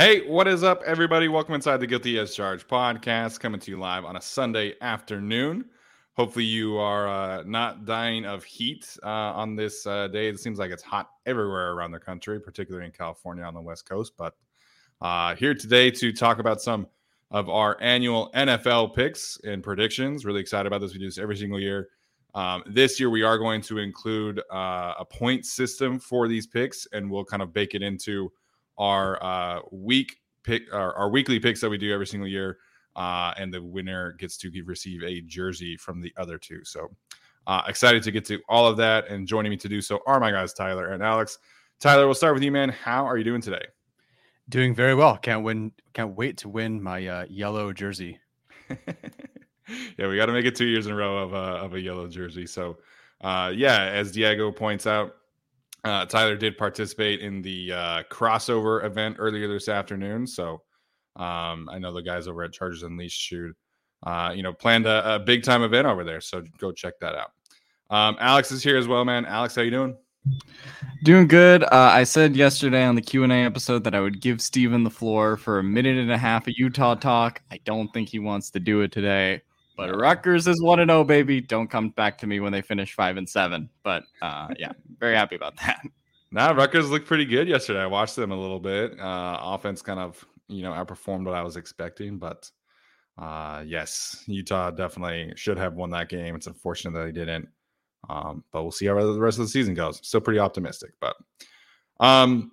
Hey, what is up, everybody? Welcome inside the Guilty as Charged podcast, coming to you live on a Sunday afternoon. Hopefully, you are uh, not dying of heat uh, on this uh, day. It seems like it's hot everywhere around the country, particularly in California on the West Coast. But uh, here today to talk about some of our annual NFL picks and predictions. Really excited about this. We do this every single year. Um, this year, we are going to include uh, a point system for these picks, and we'll kind of bake it into our uh, week pick, our, our, weekly picks that we do every single year, uh, and the winner gets to receive a jersey from the other two. So uh, excited to get to all of that, and joining me to do so are my guys Tyler and Alex. Tyler, we'll start with you, man. How are you doing today? Doing very well. Can't win. Can't wait to win my uh, yellow jersey. yeah, we got to make it two years in a row of a, of a yellow jersey. So, uh, yeah, as Diego points out, uh, Tyler did participate in the uh, crossover event earlier this afternoon, so um, I know the guys over at Chargers Unleashed shoot, uh, you know, planned a, a, big time event over there. So go check that out. Um, Alex is here as well, man. Alex, how you doing? Doing good. Uh, I said yesterday on the Q and A episode that I would give Steven the floor for a minute and a half of Utah talk. I don't think he wants to do it today. But Rutgers is one and zero, oh, baby. Don't come back to me when they finish five and seven. But uh, yeah, very happy about that. Now Rutgers looked pretty good yesterday. I watched them a little bit. Uh, offense kind of you know outperformed what I was expecting, but uh, yes, Utah definitely should have won that game. It's unfortunate that they didn't. Um, but we'll see how the rest of the season goes. Still pretty optimistic, but um,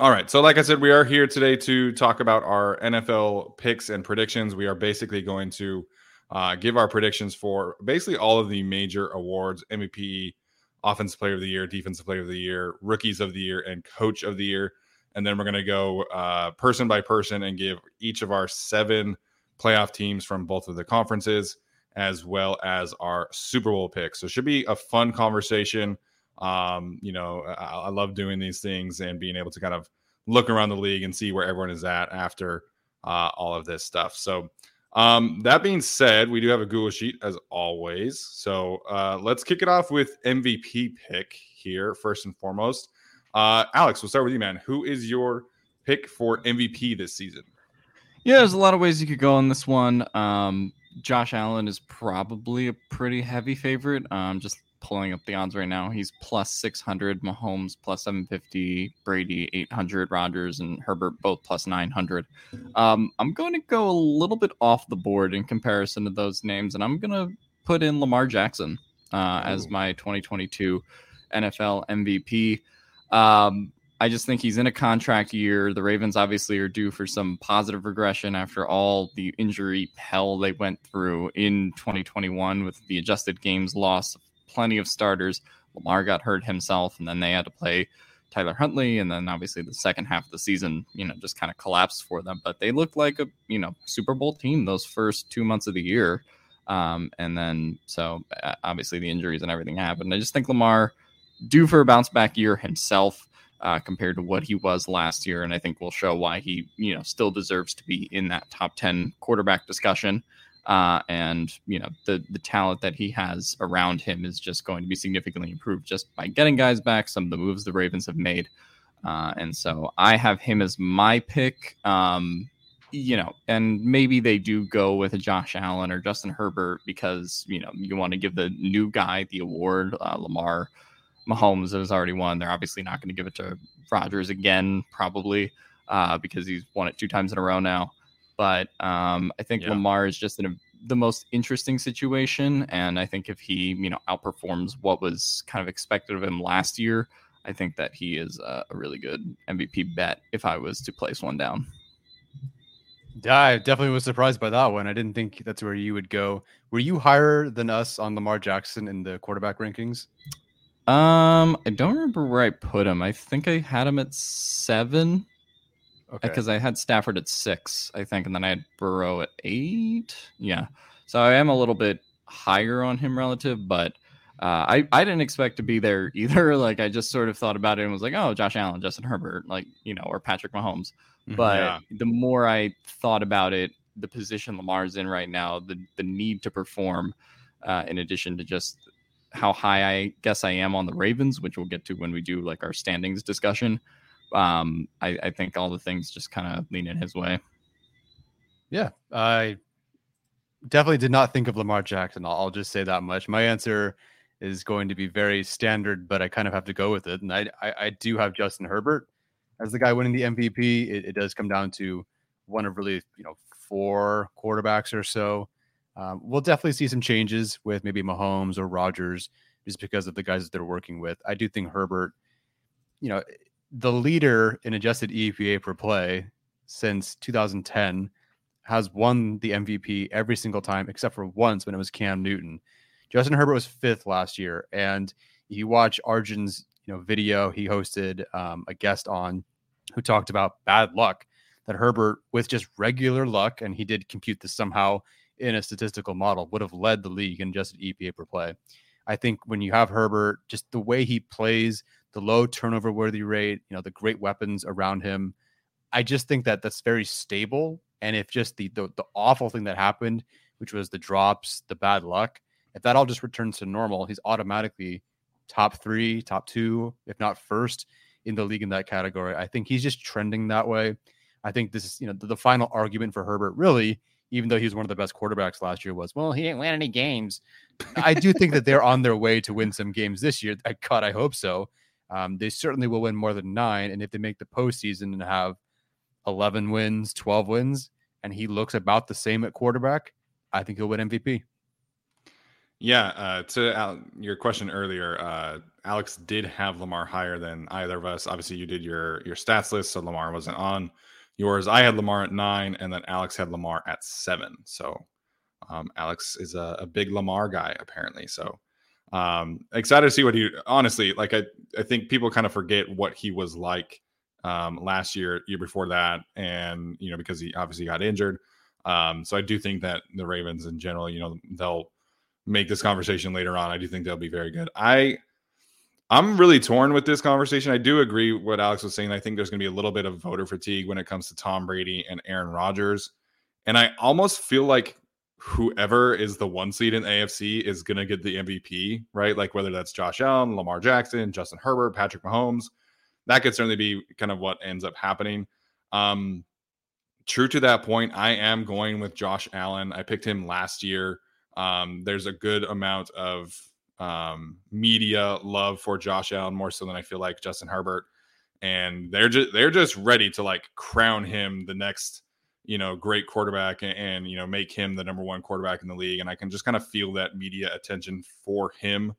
all right. So, like I said, we are here today to talk about our NFL picks and predictions. We are basically going to uh, give our predictions for basically all of the major awards MVP, Offensive Player of the Year, Defensive Player of the Year, Rookies of the Year, and Coach of the Year. And then we're going to go uh, person by person and give each of our seven playoff teams from both of the conferences, as well as our Super Bowl picks. So it should be a fun conversation. Um, you know, I, I love doing these things and being able to kind of look around the league and see where everyone is at after uh, all of this stuff. So um, that being said, we do have a Google sheet as always. So uh, let's kick it off with MVP pick here first and foremost. Uh, Alex, we'll start with you, man. Who is your pick for MVP this season? Yeah, there's a lot of ways you could go on this one. Um, Josh Allen is probably a pretty heavy favorite. Um, just pulling up the odds right now. He's plus 600, Mahomes plus 750, Brady 800, Rodgers and Herbert both plus 900. Um, I'm going to go a little bit off the board in comparison to those names, and I'm going to put in Lamar Jackson uh, as my 2022 NFL MVP. Um, I just think he's in a contract year. The Ravens obviously are due for some positive regression after all the injury hell they went through in 2021 with the adjusted games loss, plenty of starters. Lamar got hurt himself, and then they had to play Tyler Huntley, and then obviously the second half of the season, you know, just kind of collapsed for them. But they looked like a you know Super Bowl team those first two months of the year, um, and then so obviously the injuries and everything happened. I just think Lamar due for a bounce back year himself uh, compared to what he was last year. And I think will show why he, you know, still deserves to be in that top 10 quarterback discussion. Uh, and, you know, the, the talent that he has around him is just going to be significantly improved just by getting guys back, some of the moves the Ravens have made. Uh, and so I have him as my pick. Um, you know, and maybe they do go with a Josh Allen or Justin Herbert because, you know, you want to give the new guy the award. Uh, Lamar Mahomes has already won. They're obviously not going to give it to Rodgers again, probably uh, because he's won it two times in a row now. But um, I think yeah. Lamar is just in a, the most interesting situation, and I think if he, you know, outperforms what was kind of expected of him last year, I think that he is a, a really good MVP bet if I was to place one down. Yeah, I definitely was surprised by that one. I didn't think that's where you would go. Were you higher than us on Lamar Jackson in the quarterback rankings? Um, I don't remember where I put him. I think I had him at seven. Okay. Because I had Stafford at six, I think, and then I had Burrow at eight. Yeah. So I am a little bit higher on him relative, but uh, I, I didn't expect to be there either. Like I just sort of thought about it and was like, oh, Josh Allen, Justin Herbert, like, you know, or Patrick Mahomes. Mm-hmm. But yeah. the more I thought about it, the position Lamar's in right now, the the need to perform, uh, in addition to just how high I guess I am on the Ravens, which we'll get to when we do like our standings discussion. Um, I, I think all the things just kind of lean in his way. Yeah, I definitely did not think of Lamar Jackson. I'll, I'll, just say that much. My answer is going to be very standard, but I kind of have to go with it. And I, I, I do have Justin Herbert as the guy winning the MVP. It, it, does come down to one of really, you know, four quarterbacks or so um, we'll definitely see some changes with maybe Mahomes or Rodgers, just because of the guys that they're working with. I do think Herbert, you know, the leader in adjusted EPA per play since 2010 has won the MVP every single time except for once when it was Cam Newton. Justin Herbert was fifth last year, and you watch Arjun's you know video he hosted um, a guest on who talked about bad luck that Herbert with just regular luck, and he did compute this somehow in a statistical model would have led the league in adjusted EPA per play. I think when you have Herbert, just the way he plays, the low turnover worthy rate, you know, the great weapons around him, I just think that that's very stable. And if just the, the, the awful thing that happened, which was the drops, the bad luck, if that all just returns to normal, he's automatically top three, top two, if not first in the league in that category. I think he's just trending that way. I think this is, you know, the, the final argument for Herbert really even though he was one of the best quarterbacks last year, was well, he didn't win any games. I do think that they're on their way to win some games this year. God, I hope so. Um, they certainly will win more than nine, and if they make the postseason and have eleven wins, twelve wins, and he looks about the same at quarterback, I think he'll win MVP. Yeah, uh, to uh, your question earlier, uh, Alex did have Lamar higher than either of us. Obviously, you did your your stats list, so Lamar wasn't on yours. I had Lamar at nine, and then Alex had Lamar at seven. So um, Alex is a, a, big Lamar guy apparently. So um, excited to see what he. Honestly, like I, I think people kind of forget what he was like um, last year, year before that, and you know because he obviously got injured. Um, so I do think that the Ravens in general, you know, they'll make this conversation later on. I do think they'll be very good. I I'm really torn with this conversation. I do agree what Alex was saying. I think there's going to be a little bit of voter fatigue when it comes to Tom Brady and Aaron Rodgers. And I almost feel like whoever is the one seed in AFC is going to get the MVP, right? Like whether that's Josh Allen, Lamar Jackson, Justin Herbert, Patrick Mahomes, that could certainly be kind of what ends up happening. Um, true to that point, I am going with Josh Allen. I picked him last year. Um, there's a good amount of um, media love for Josh Allen more so than I feel like Justin Herbert, and they're just they're just ready to like crown him the next you know great quarterback and, and you know make him the number one quarterback in the league, and I can just kind of feel that media attention for him.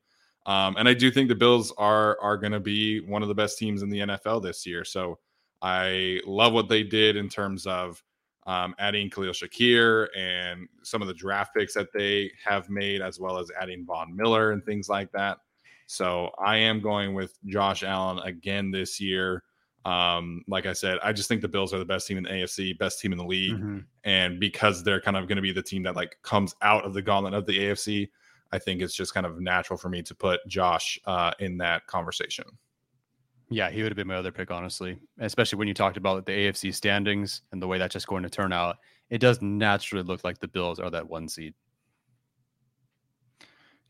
Um, and I do think the Bills are are going to be one of the best teams in the NFL this year. So I love what they did in terms of um, adding Khalil Shakir and some of the draft picks that they have made, as well as adding Von Miller and things like that. So I am going with Josh Allen again this year. Um, like I said, I just think the Bills are the best team in the AFC, best team in the league, mm-hmm. and because they're kind of going to be the team that like comes out of the gauntlet of the AFC, I think it's just kind of natural for me to put Josh uh, in that conversation. Yeah, he would have been my other pick, honestly, especially when you talked about the AFC standings and the way that's just going to turn out. It does naturally look like the Bills are that one seed.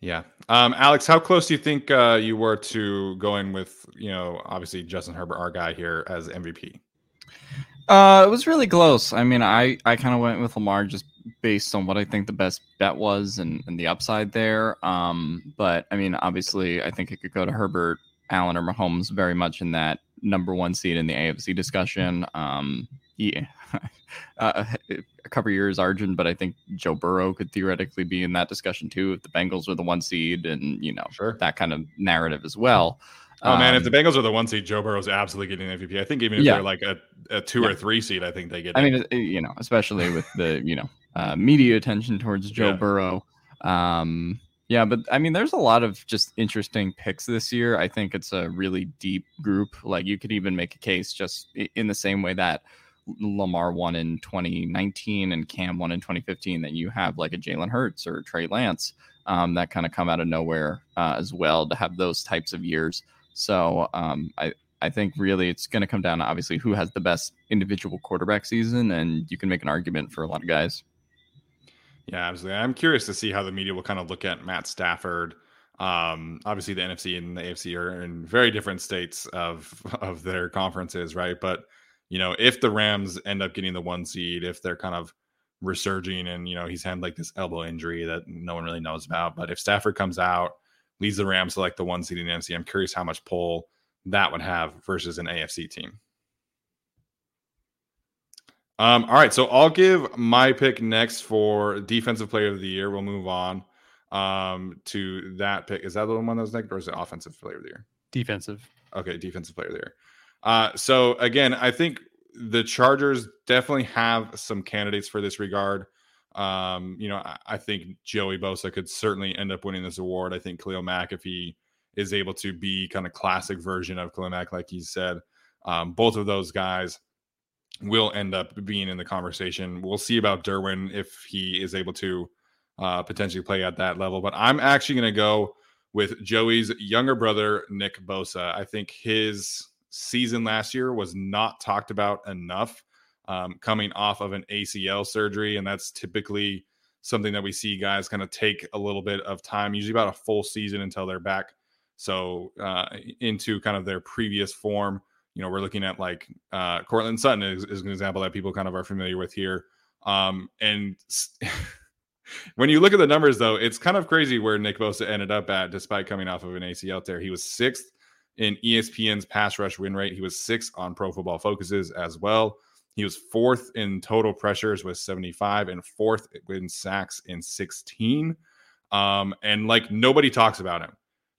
Yeah. Um, Alex, how close do you think uh, you were to going with, you know, obviously Justin Herbert, our guy here, as MVP? Uh, it was really close. I mean, I, I kind of went with Lamar just based on what I think the best bet was and, and the upside there. Um, but I mean, obviously, I think it could go to Herbert, Allen, or Mahomes very much in that number one seed in the AFC discussion. Um, yeah, uh, a couple years Arjun, but I think Joe Burrow could theoretically be in that discussion too if the Bengals are the one seed and you know sure. that kind of narrative as well. Oh um, man, if the um, Bengals are the one seed, Joe Burrow's absolutely getting an MVP. I think even if yeah. they're like a, a two yeah. or three seed, I think they get. I mean, you know, especially with the you know uh, media attention towards Joe yeah. Burrow. Um, yeah, but I mean, there's a lot of just interesting picks this year. I think it's a really deep group. Like you could even make a case just in the same way that Lamar won in 2019 and Cam won in 2015 that you have like a Jalen Hurts or Trey Lance um, that kind of come out of nowhere uh, as well to have those types of years. So um, I I think really it's going to come down to obviously who has the best individual quarterback season, and you can make an argument for a lot of guys. Yeah, absolutely. I'm curious to see how the media will kind of look at Matt Stafford. Um, obviously, the NFC and the AFC are in very different states of of their conferences, right? But you know, if the Rams end up getting the one seed, if they're kind of resurging and you know he's had like this elbow injury that no one really knows about, but if Stafford comes out, leads the Rams to like the one seed in the NFC, I'm curious how much pull that would have versus an AFC team. Um, all right, so I'll give my pick next for defensive player of the year. We'll move on um, to that pick. Is that the one that was next, or is it offensive player of the year? Defensive. Okay, defensive player of the year. Uh, so again, I think the Chargers definitely have some candidates for this regard. Um, you know, I, I, think Joey Bosa could certainly end up winning this award. I think Khalil Mack, if he is able to be kind of classic version of Khalil Mack, like he said, um, both of those guys will end up being in the conversation. We'll see about Derwin if he is able to uh, potentially play at that level. But I'm actually going to go with Joey's younger brother, Nick Bosa. I think his season last year was not talked about enough um, coming off of an ACL surgery. And that's typically something that we see guys kind of take a little bit of time, usually about a full season until they're back. So, uh, into kind of their previous form you know, we're looking at like uh, Courtland Sutton is, is, an example that people kind of are familiar with here. Um, and when you look at the numbers, though, it's kind of crazy where Nick Bosa ended up at, despite coming off of an ACL tear. He was sixth in ESPN's pass rush win rate. He was sixth on Pro Football Focuses as well. He was fourth in total pressures with 75 and fourth in sacks in 16. Um, and like nobody talks about him.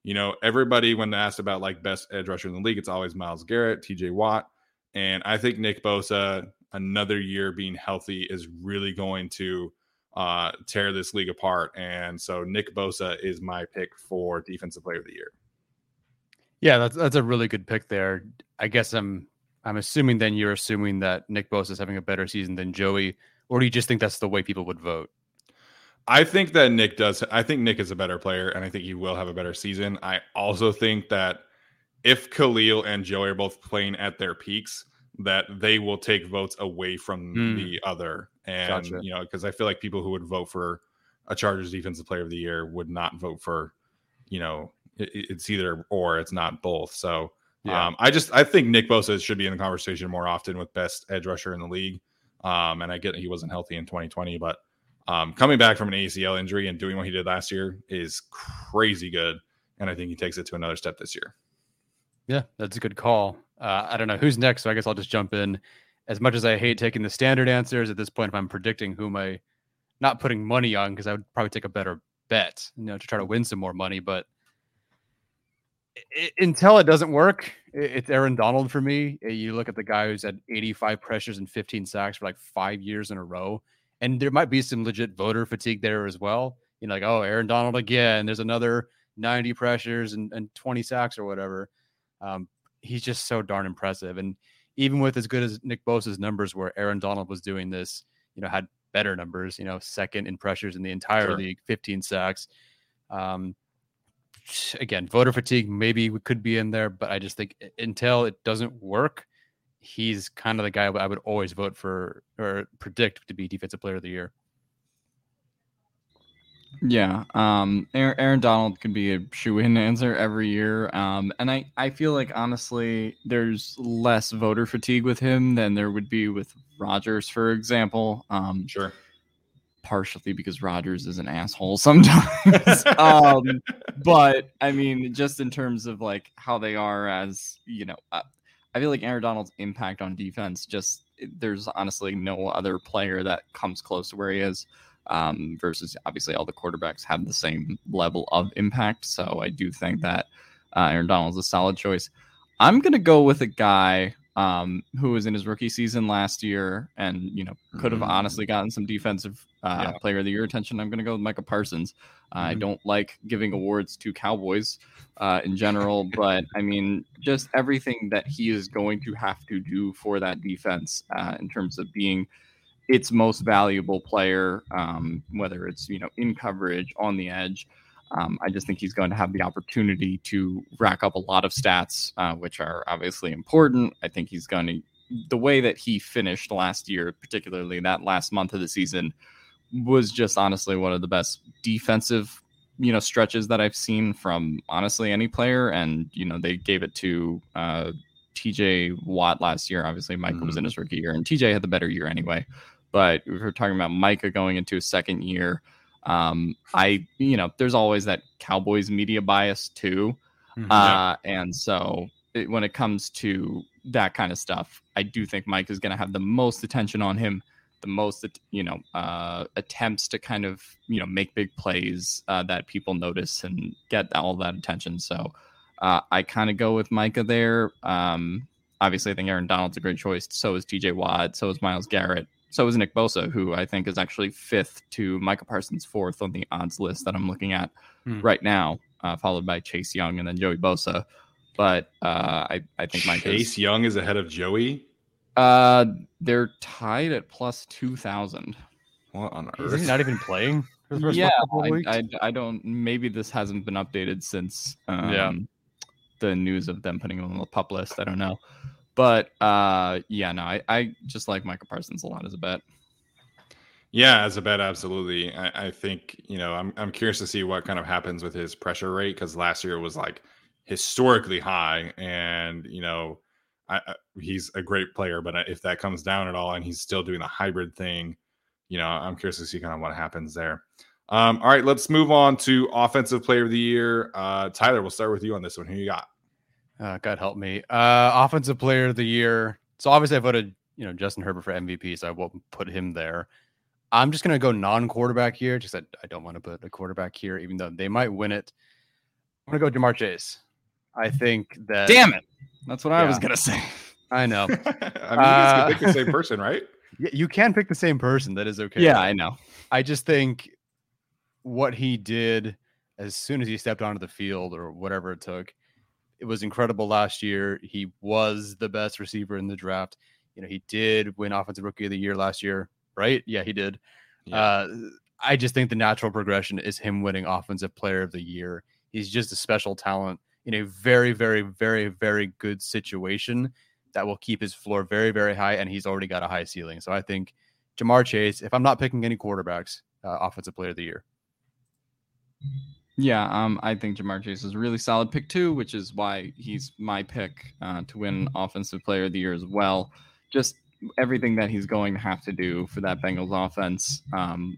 You know, everybody when asked about like best edge rusher in the league, it's always Myles Garrett, TJ Watt. And I think Nick Bosa, another year being healthy, is really going to uh, tear this league apart. And so Nick Bosa is my pick for defensive player of the year. Yeah, that's that's a really good pick there. I guess I'm I'm assuming then you're assuming that Nick Bosa is having a better season than Joey, or do you just think that's the way people would vote? I think that Nick does. I think Nick is a better player, and I think he will have a better season. I also think that if Khalil and Joey are both playing at their peaks, that they will take votes away from mm. the other. And gotcha. you know, because I feel like people who would vote for a Chargers defensive player of the year would not vote for, you know, it, it's either or, it's not both. So yeah. um, I just I think Nick Bosa should be in the conversation more often with best edge rusher in the league. Um, and I get he wasn't healthy in 2020, but um, coming back from an ACL injury and doing what he did last year is crazy good. And I think he takes it to another step this year. Yeah, that's a good call. Uh, I don't know who's next, so I guess I'll just jump in. As much as I hate taking the standard answers at this point, if I'm predicting who my not putting money on, because I would probably take a better bet, you know, to try to win some more money. But it, until it doesn't work, it, it's Aaron Donald for me. You look at the guy who's had 85 pressures and 15 sacks for like five years in a row, and there might be some legit voter fatigue there as well. You know, like oh, Aaron Donald again. There's another 90 pressures and, and 20 sacks or whatever. Um, he's just so darn impressive. And even with as good as Nick Bosa's numbers where Aaron Donald was doing this, you know, had better numbers, you know, second in pressures in the entire sure. league, 15 sacks. Um, again, voter fatigue maybe we could be in there, but I just think until it doesn't work, he's kind of the guy I would always vote for or predict to be defensive player of the year. Yeah, um, Aaron, Aaron Donald could be a shoe-in answer every year, um, and I, I feel like honestly, there's less voter fatigue with him than there would be with Rodgers, for example. Um, sure. Partially because Rodgers is an asshole sometimes, um, but I mean, just in terms of like how they are as you know, uh, I feel like Aaron Donald's impact on defense just there's honestly no other player that comes close to where he is um, versus obviously all the quarterbacks have the same level of impact. So I do think that uh, Aaron Donald's a solid choice. I'm going to go with a guy um, who was in his rookie season last year and, you know, could have mm-hmm. honestly gotten some defensive uh, yeah. player of the year attention. I'm going to go with Micah Parsons. Uh, mm-hmm. I don't like giving awards to Cowboys uh, in general, but I mean, just everything that he is going to have to do for that defense uh, in terms of being – its most valuable player, um, whether it's you know in coverage on the edge. Um, I just think he's going to have the opportunity to rack up a lot of stats, uh, which are obviously important. I think he's going to the way that he finished last year, particularly that last month of the season, was just honestly one of the best defensive you know stretches that I've seen from honestly any player. And you know they gave it to uh, TJ Watt last year. Obviously, Michael mm-hmm. was in mm-hmm. his rookie year, and TJ had the better year anyway. But we were talking about Micah going into a second year. Um, I, you know, there's always that Cowboys media bias too. Mm-hmm. Uh, and so it, when it comes to that kind of stuff, I do think Mike is going to have the most attention on him, the most, you know, uh, attempts to kind of, you know, make big plays uh, that people notice and get all that attention. So uh, I kind of go with Micah there. Um, obviously, I think Aaron Donald's a great choice. So is TJ Watt. So is Myles Garrett. So is Nick Bosa, who I think is actually fifth to Micah Parsons fourth on the odds list that I'm looking at hmm. right now, uh, followed by Chase Young and then Joey Bosa. But uh, I, I think Mike Chase Young is ahead of Joey. Uh, they're tied at plus two thousand. What on earth? Is he not even playing? yeah, I, I, I, don't. Maybe this hasn't been updated since um, yeah. the news of them putting him on the pup list. I don't know. But uh, yeah, no, I, I just like Micah Parsons a lot as a bet. Yeah, as a bet, absolutely. I, I think you know I'm I'm curious to see what kind of happens with his pressure rate because last year was like historically high, and you know I, I, he's a great player, but if that comes down at all and he's still doing the hybrid thing, you know I'm curious to see kind of what happens there. Um, all right, let's move on to offensive player of the year. Uh, Tyler, we'll start with you on this one. Who you got? Uh, God help me. Uh, offensive player of the year. So obviously I voted, you know, Justin Herbert for MVP, so I won't put him there. I'm just gonna go non-quarterback here. Just that I don't want to put a quarterback here, even though they might win it. I'm gonna go Ja'Marr Chase. I think that. Damn it! That's what yeah, I was gonna say. I know. I mean, uh, you can pick the same person, right? You can pick the same person. That is okay. Yeah, I know. I just think what he did as soon as he stepped onto the field or whatever it took it was incredible last year. He was the best receiver in the draft. You know, he did win Offensive Rookie of the Year last year, right? Yeah, he did. Yeah. Uh, I just think the natural progression is him winning Offensive Player of the Year. He's just a special talent in a very, very, very, very good situation that will keep his floor very, very high, and he's already got a high ceiling. So I think Ja'Marr Chase, if I'm not picking any quarterbacks, uh, Offensive Player of the Year. Yeah, um, I think Ja'Marr Chase is a really solid pick too, which is why he's my pick uh, to win Offensive Player of the Year as well. Just everything that he's going to have to do for that Bengals offense. Um,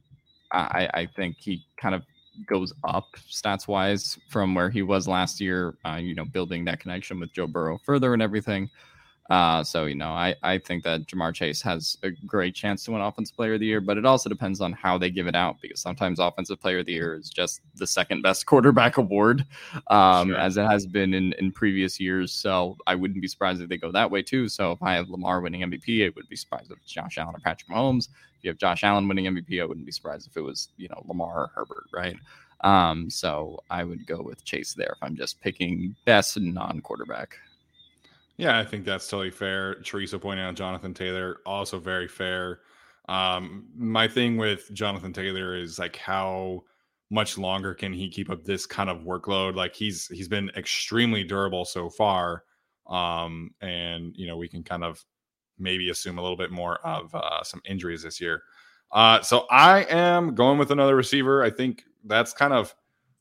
I, I think he kind of goes up stats wise from where he was last year. Uh, you know, building that connection with Joe Burrow further and everything. Uh, so you know, I I think that Ja'Marr Chase has a great chance to win Offensive Player of the Year, but it also depends on how they give it out because sometimes Offensive Player of the Year is just the second best quarterback award, um, sure. as it has been in in previous years. So I wouldn't be surprised if they go that way too. So if I have Lamar winning MVP, I would be surprised if it's Josh Allen or Patrick Mahomes. If you have Josh Allen winning MVP, I wouldn't be surprised if it was you know Lamar or Herbert, right? Um, so I would go with Chase there if I'm just picking best non-quarterback. Yeah, I think that's totally fair. Teresa pointing out Jonathan Taylor, also very fair. Um, my thing with Jonathan Taylor is like how much longer can he keep up this kind of workload? Like he's he's been extremely durable so far. Um, and you know, we can kind of maybe assume a little bit more of uh, some injuries this year. Uh, so I am going with another receiver. I think that's kind of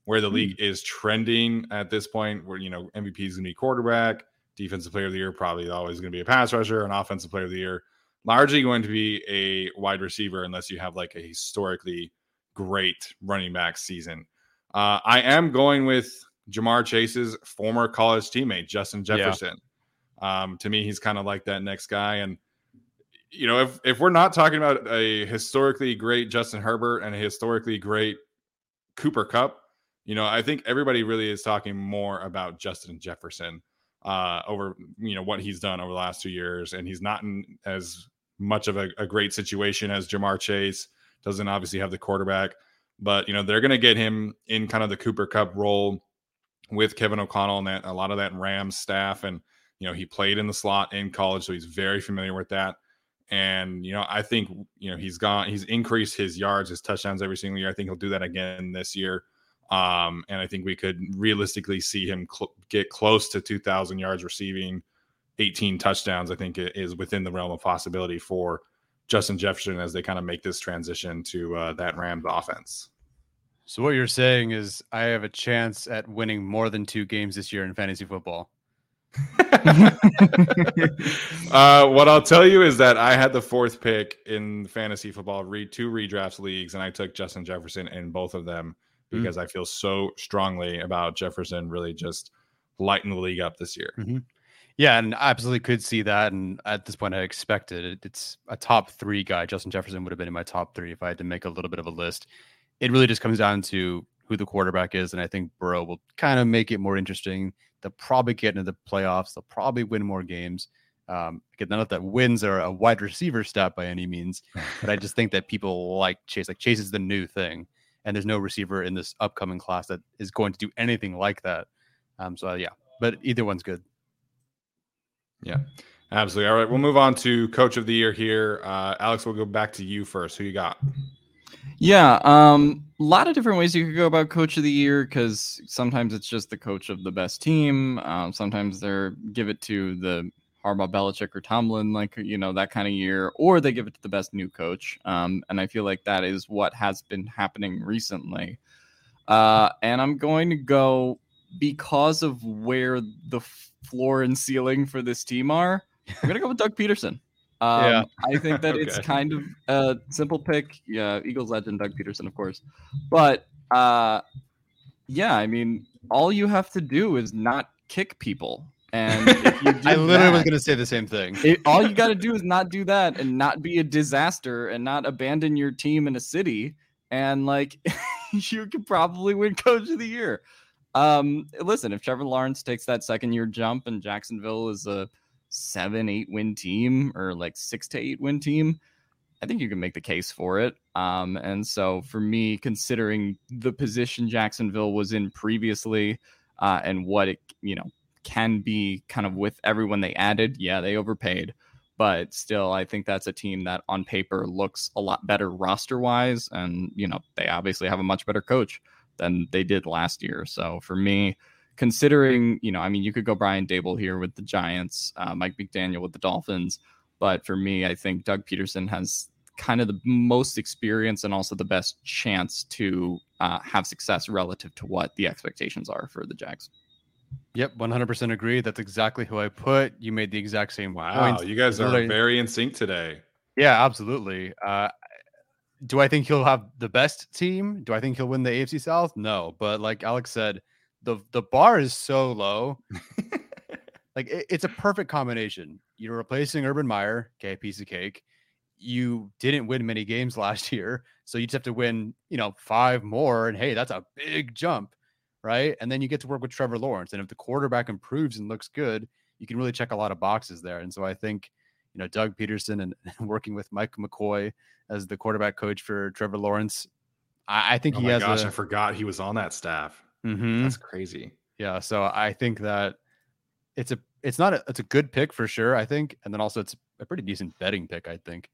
where the hmm. league is trending at this point, where you know MVP is going to be quarterback defensive player of the year, probably always going to be a pass rusher, an offensive player of the year, largely going to be a wide receiver unless you have like a historically great running back season. Uh, I am going with Ja'Marr Chase's former college teammate, Justin Jefferson. Yeah. Um, to me, he's kind of like that next guy. And, you know, if, if we're not talking about a historically great Justin Herbert and a historically great Cooper Kupp, you know, I think everybody really is talking more about Justin Jefferson uh, over you know what he's done over the last two years, and he's not in as much of a, a great situation as Ja'Marr Chase. Doesn't obviously have the quarterback, but you know they're going to get him in kind of the Cooper Kupp role with Kevin O'Connell and that a lot of that Rams staff, and you know he played in the slot in college, so he's very familiar with that. And you know, I think you know he's gone, he's increased his yards, his touchdowns every single year. I think he'll do that again this year. Um, and I think we could realistically see him cl- get close to 2,000 yards receiving, 18 touchdowns. I think it is within the realm of possibility for Justin Jefferson as they kind of make this transition to uh, that Rams offense. So what you're saying is I have a chance at winning more than two games this year in fantasy football. uh, what I'll tell you is that I had the fourth pick in fantasy football, read two redrafts leagues, and I took Justin Jefferson in both of them. Mm. because mm. I feel so strongly about Jefferson really just lighting the league up this year. Mm-hmm. Yeah, and I absolutely could see that. And at this point, I expected it. It's a top three guy. Justin Jefferson would have been in my top three if I had to make a little bit of a list. It really just comes down to who the quarterback is. And I think Burrow will kind of make it more interesting. They'll probably get into the playoffs. They'll probably win more games. Um, again, none of that wins are a wide receiver stat by any means, but I just think that people like Chase. Like Chase is the new thing and there's no receiver in this upcoming class that is going to do anything like that. Um, so uh, yeah, but either one's good. Yeah, absolutely. All right, we'll move on to coach of the year here. Uh, Alex, we'll go back to you first. Who you got? Yeah, um, a lot of different ways you could go about coach of the year because sometimes it's just the coach of the best team. Um, sometimes they're give it to the Harbaugh, Belichick, or Tomlin, like you know that kind of year, or they give it to the best new coach. Um, and I feel like that is what has been happening recently. Uh, and I'm going to go because of where the floor and ceiling for this team are. I'm gonna go with Doug Pederson. Um, yeah. I think that okay. it's kind of a simple pick. Yeah, Eagles legend Doug Pederson, of course. But uh, yeah, I mean, all you have to do is not kick people. And I literally that, was going to say the same thing. It, all you got to do is not do that and not be a disaster and not abandon your team in a city. And like, you could probably win coach of the year. Um, listen, if Trevor Lawrence takes that second year jump and Jacksonville is a seven, eight win team or like six to eight win team, I think you can make the case for it. Um, and so for me, considering the position Jacksonville was in previously uh, and what it, you know, can be kind of with everyone they added. Yeah, they overpaid, but still, I think that's a team that on paper looks a lot better roster wise. And, you know, they obviously have a much better coach than they did last year. So for me, considering, you know, I mean, you could go Brian Daboll here with the Giants, uh, Mike McDaniel with the Dolphins. But for me, I think Doug Pederson has kind of the most experience and also the best chance to uh, have success relative to what the expectations are for the Jags. Yep, 100% agree. That's exactly who I put. You made the exact same wow, you guys are very in sync today. Yeah, absolutely. Uh, do I think he'll have the best team? Do I think he'll win the AFC South? No, but like Alex said, the the bar is so low. like it, it's a perfect combination. You're replacing Urban Meyer, okay, piece of cake. You didn't win many games last year, so you just have to win, you know, five more, and hey, that's a big jump, right? And then you get to work with Trevor Lawrence, and if the quarterback improves and looks good, you can really check a lot of boxes there. And so I think, you know, Doug Pederson and, and working with Mike McCoy as the quarterback coach for Trevor Lawrence, I, I think oh he my has. gosh, a, I forgot he was on that staff. Mhm. That's crazy. Yeah, so I think that it's a it's not a it's a good pick for sure. I think, and then also it's a pretty decent betting pick. I think.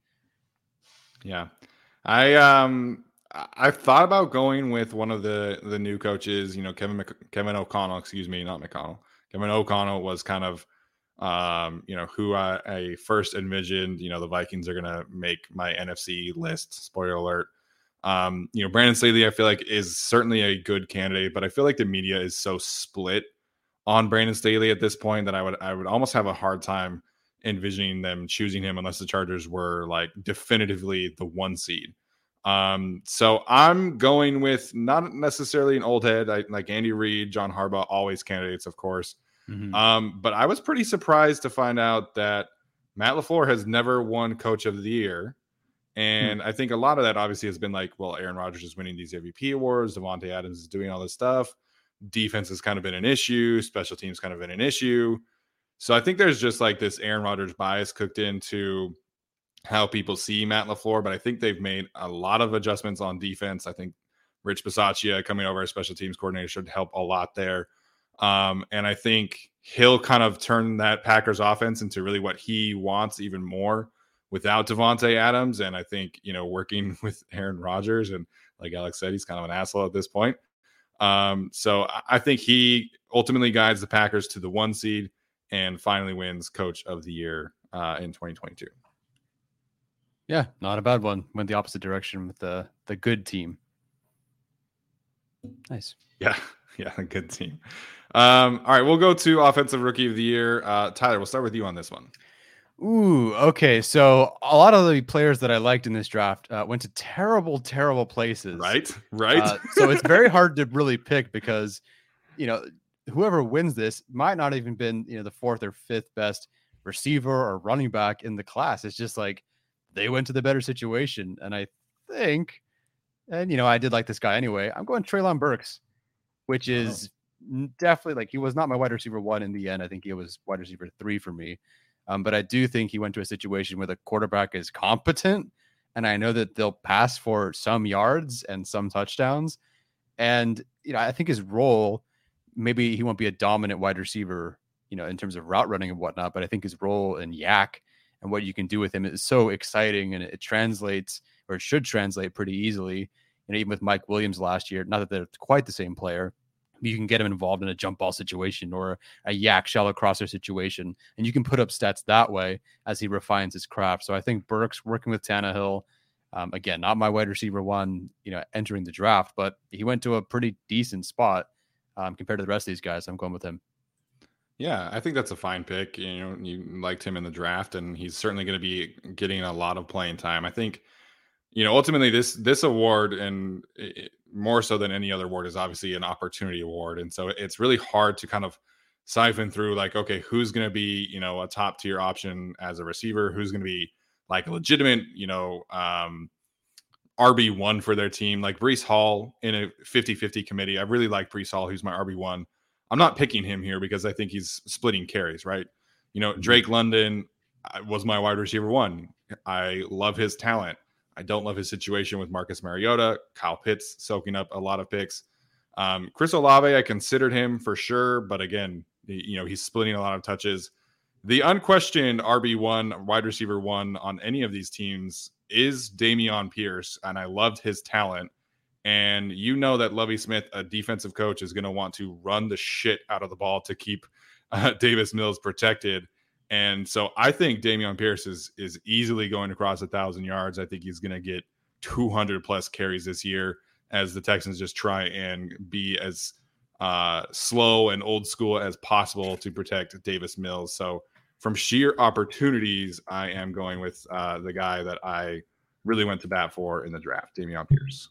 Yeah. I um I've thought about going with one of the the new coaches, you know, Kevin Mc, Kevin O'Connell, excuse me, not McConnell. Kevin O'Connell was kind of um, you know, who I, I first envisioned, you know, the Vikings are gonna make my NFC list. Spoiler alert. Um, you know, Brandon Staley, I feel like is certainly a good candidate, but I feel like the media is so split on Brandon Staley at this point that I would I would almost have a hard time envisioning them choosing him unless the Chargers were like definitively the one seed. Um, so I'm going with not necessarily an old head I, like Andy Reid, John Harbaugh, always candidates, of course. Mhm. Um, but I was pretty surprised to find out that Matt LaFleur has never won coach of the year. And I think a lot of that obviously has been like, well, Aaron Rodgers is winning these MVP awards, Davante Adams is doing all this stuff. Defense has kind of been an issue, special teams kind of been an issue. So I think there's just like this Aaron Rodgers bias cooked into how people see Matt LaFleur, but I think they've made a lot of adjustments on defense. I think Rich Bisaccia coming over as special teams coordinator should help a lot there. Um, and I think he'll kind of turn that Packers offense into really what he wants even more without Davante Adams. And I think, you know, working with Aaron Rodgers and like Alex said, he's kind of an asshole at this point. Um, so I- I think he ultimately guides the Packers to the one seed and finally wins coach of the year uh, in 2022. Yeah, not a bad one. Went the opposite direction with the the good team. Nice. Yeah, yeah, a good team. Um, all right, we'll go to offensive rookie of the year. Uh, Tyler, we'll start with you on this one. Ooh, okay. So a lot of the players that I liked in this draft uh, went to terrible, terrible places. Right, right. Uh, so it's very hard to really pick because, you know, whoever wins this might not even been you know the fourth or fifth best receiver or running back in the class. It's just like they went to the better situation, and I think, and you know, I did like this guy anyway. I'm going Treylon Burks, which is n- definitely like he was not my wide receiver one in the end. I think he was wide receiver three for me. Um, but I do think he went to a situation where the quarterback is competent, and I know that they'll pass for some yards and some touchdowns. And you know, I think his role, maybe he won't be a dominant wide receiver, you know, in terms of route running and whatnot. But I think his role in YAC and what you can do with him is so exciting, and it translates or it should translate pretty easily. And even with Mike Williams last year, not that they're quite the same player, you can get him involved in a jump ball situation or a YAC shallow crosser situation, and you can put up stats that way as he refines his craft. So I think Burks working with Tannehill, um, again, not my wide receiver one, you know, entering the draft, but he went to a pretty decent spot um, compared to the rest of these guys. I'm going with him. Yeah, I think that's a fine pick. You know, you liked him in the draft, and he's certainly going to be getting a lot of playing time. I think, you know, ultimately this this award, and it, more so than any other award, is obviously an opportunity award, and so it's really hard to kind of siphon through like, okay, who's going to be, you know, a top tier option as a receiver, who's going to be like a legitimate, you know, um, RB one for their team, like Breece Hall in a 50-50 committee. I really like Breece Hall, who's my RB one. I'm not picking him here because I think he's splitting carries, right? You know, Drake London was my wide receiver one. I love his talent. I don't love his situation with Marcus Mariota, Kyle Pitts soaking up a lot of picks. Um, Chris Olave, I considered him for sure, but again, you know, he's splitting a lot of touches. The unquestioned RB one, wide receiver one on any of these teams is Dameon Pierce, and I loved his talent. And you know that Lovie Smith, a defensive coach, is going to want to run the shit out of the ball to keep uh, Davis Mills protected. And so I think Dameon Pierce is is easily going across a thousand yards. I think he's going to get 200 plus carries this year as the Texans just try and be as uh, slow and old school as possible to protect Davis Mills. So from sheer opportunities, I am going with uh, the guy that I really went to bat for in the draft, Dameon Pierce.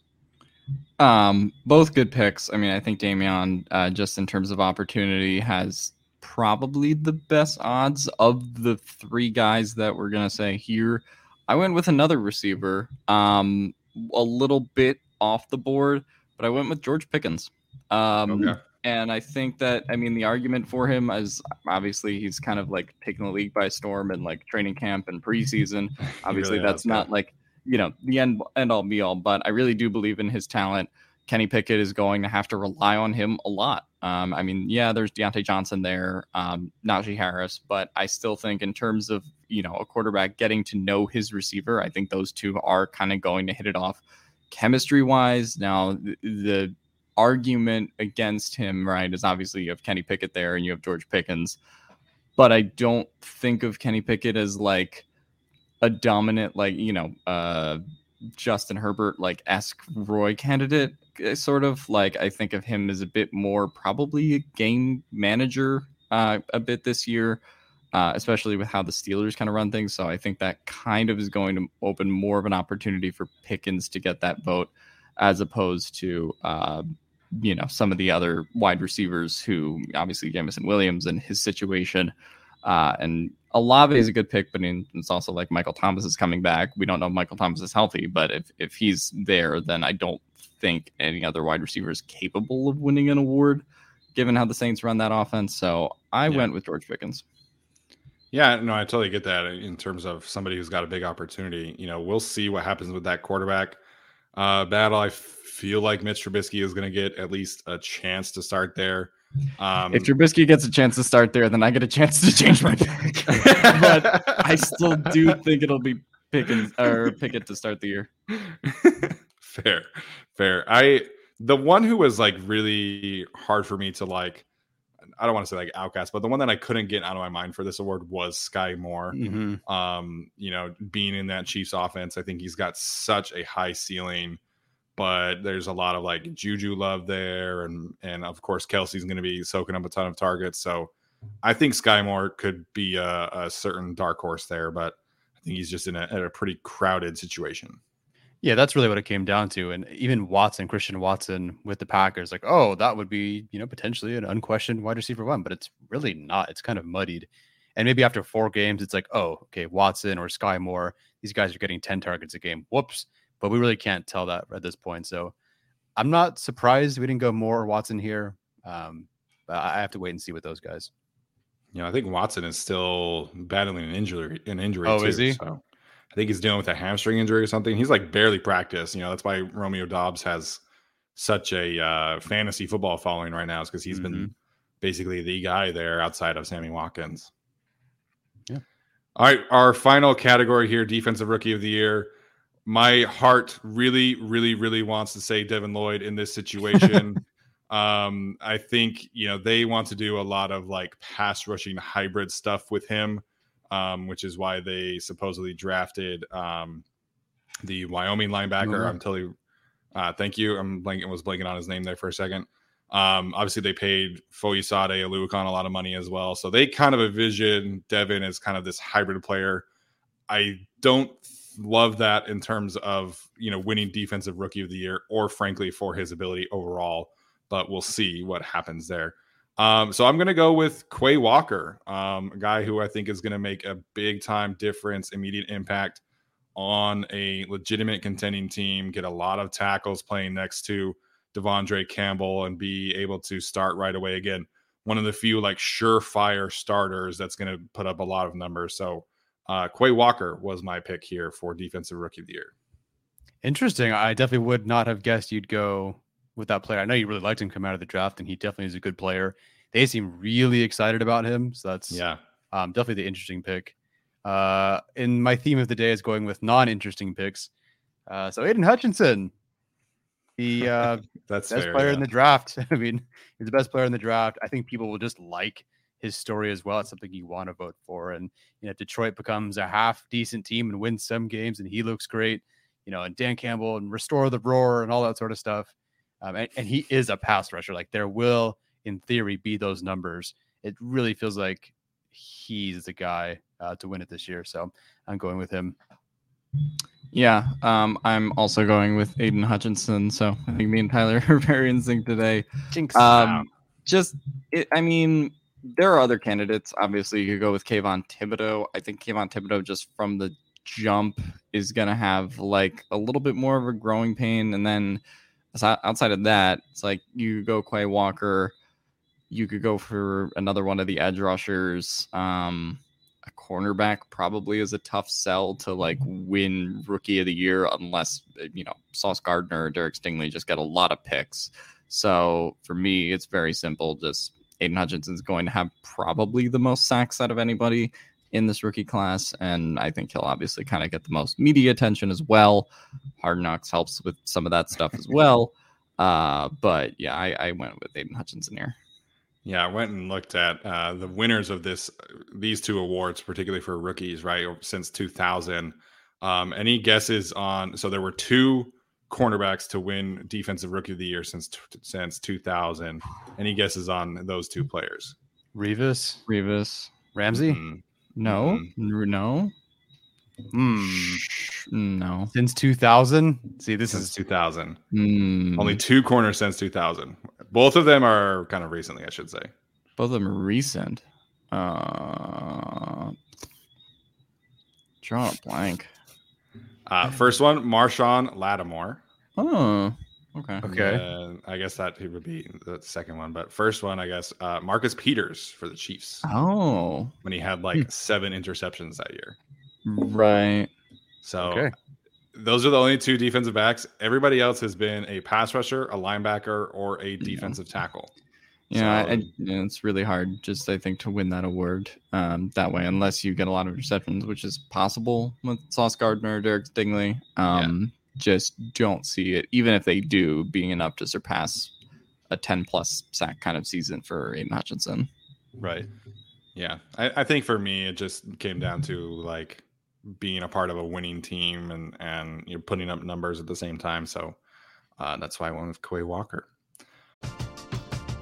Um, both good picks. I mean, I think Dameon, uh, just in terms of opportunity, has probably the best odds of the three guys that we're gonna say here. I went with another receiver, um, a little bit off the board, but I went with George Pickens. Um, okay. And I think that I mean the argument for him is obviously he's kind of like taking the league by storm and like training camp and preseason. Obviously, really that's not like you know the end end all be all, but I really do believe in his talent. Kenny Pickett is going to have to rely on him a lot. Um, I mean, yeah, there's Diontae Johnson there, um, Najee Harris, but I still think in terms of you know a quarterback getting to know his receiver, I think those two are kind of going to hit it off chemistry wise. Now the, the argument against him, right, is obviously you have Kenny Pickett there and you have George Pickens, but I don't think of Kenny Pickett as like a dominant, like you know, uh, Justin Herbert like esque Roy candidate Eh, sort of like I think of him as a bit more probably a game manager uh, a bit this year, uh, especially with how the Steelers kind of run things. So I think that kind of is going to open more of an opportunity for Pickens to get that vote as opposed to uh, you know some of the other wide receivers who obviously Jameson Williams and his situation. Uh, and Olave is a good pick, but it's also like Michael Thomas is coming back. We don't know if Michael Thomas is healthy, but if if he's there, then I don't think any other wide receiver is capable of winning an award, given how the Saints run that offense. So I yeah. went with George Pickens. Yeah, no, I totally get that in terms of somebody who's got a big opportunity. You know, we'll see what happens with that quarterback uh, battle. I feel like Mitch Trubisky is going to get at least a chance to start there. Um, if Trubisky gets a chance to start there, then I get a chance to change my pick. but I still do think it'll be Pickens or Pickett to start the year. fair, fair. I the one who was like really hard for me to like. I don't want to say like outcast, but the one that I couldn't get out of my mind for this award was Skyy Moore. Mm-hmm. Um, you know, being in that Chiefs offense, I think he's got such a high ceiling, but there's a lot of like Juju love there, and and of course Kelce's going to be soaking up a ton of targets. So I think Skyy Moore could be a, a certain dark horse there, but I think he's just in a, in a pretty crowded situation. Yeah, that's really what it came down to. And even Watson, Christian Watson with the Packers, like, oh, that would be, you know, potentially an unquestioned wide receiver one, but it's really not. It's kind of muddied. And maybe after four games, it's like, oh, okay, Watson or Skyy Moore, these guys are getting 10 targets a game. Whoops. But we really can't tell that at this point. So I'm not surprised we didn't go more Watson here. Um, but I have to wait and see with those guys. You know, I think Watson is still battling an injury, an injury. Oh, too, is he? So. I think he's dealing with a hamstring injury or something. He's like barely practiced. You know, that's why Romeo Doubs has such a uh, fantasy football following right now, is because he's mm-hmm. been basically the guy there outside of Sammy Watkins. Yeah. All right. Our final category here defensive rookie of the year. My heart really, really, really wants to say Devin Lloyd in this situation. um, I think, you know, they want to do a lot of like pass rushing hybrid stuff with him um, which is why they supposedly drafted um, the Wyoming linebacker. Mm-hmm. I'm telling you, uh, thank you. I'm blanking was blanking on his name there for a second. Um, obviously, they paid Foyesade Oluokun a lot of money as well, so they kind of envision Devin as kind of this hybrid player. I don't love that in terms of you know winning defensive rookie of the year, or frankly for his ability overall. But we'll see what happens there. Um, so I'm going to go with Quay Walker, um, a guy who I think is going to make a big time difference, immediate impact on a legitimate contending team, get a lot of tackles playing next to De'Vondre Campbell and be able to start right away. Again, one of the few like surefire starters that's going to put up a lot of numbers. So uh, Quay Walker was my pick here for defensive rookie of the year. Interesting. I definitely would not have guessed you'd go with that player. I know you really liked him come out of the draft, and he definitely is a good player. They seem really excited about him, so that's yeah, um, definitely the interesting pick. Uh, and my theme of the day is going with non-interesting picks. Uh, so Aidan Hutchinson, the uh, that's best fair, player yeah. in the draft. I mean, he's the best player in the draft. I think people will just like his story as well. It's something you want to vote for. And you know, Detroit becomes a half decent team and wins some games, and he looks great. You know, and Dan Campbell and restore the roar and all that sort of stuff. Um, and, and he is a pass rusher. Like there will, in theory, be those numbers. It really feels like he's the guy uh, to win it this year. So I'm going with him. Yeah, um, I'm also going with Aidan Hutchinson. So I think me and Tyler are very in sync today. Jinx. Um, just, it, I mean, there are other candidates. Obviously, you could go with Kayvon Thibodeaux. I think Kayvon Thibodeaux, just from the jump, is going to have like a little bit more of a growing pain. And then outside of that, it's like you go Quay Walker. You could go for another one of the edge rushers. Um, a cornerback probably is a tough sell to like win rookie of the year unless you know Sauce Gardner or Derek Stingley just get a lot of picks. So for me, it's very simple. Just Aidan Hutchinson's going to have probably the most sacks out of anybody in this rookie class, and I think he'll obviously kind of get the most media attention as well. Hard Knocks helps with some of that stuff as well. Uh, but yeah, I, I went with Aiden Hutchinson here. Yeah, I went and looked at uh, the winners of this these two awards, particularly for rookies, right since 2000. Um, any guesses on? So there were two cornerbacks to win Defensive Rookie of the Year since since 2000. Any guesses on those two players? Revis, Revis, Ramsey. Mm. No, mm. no. Hmm. No. Since 2000. See, this since is 2000. Mm. Only two corners since 2000. Both of them are kind of recently, I should say. Both of them are recent. Uh, draw a blank. Uh, first one, Marshon Lattimore. Oh, okay. Okay. I guess that he would be the second one, but first one, I guess, uh, Marcus Peters for the Chiefs. Oh, when he had like seven interceptions that year. Right. So okay. those are the only two defensive backs. Everybody else has been a pass rusher, a linebacker, or a defensive yeah. tackle. Yeah, so, I, yeah, it's really hard just I think to win that award um, that way, unless you get a lot of receptions, which is possible with Sauce Gardner, Derek Stingley. Um, yeah. Just don't see it, even if they do, being enough to surpass a 10 plus sack kind of season for Aidan Hutchinson. Right. Yeah, I, I think for me, it just came down to like being a part of a winning team and and you're putting up numbers at the same time. So uh, that's why I went with Quay Walker.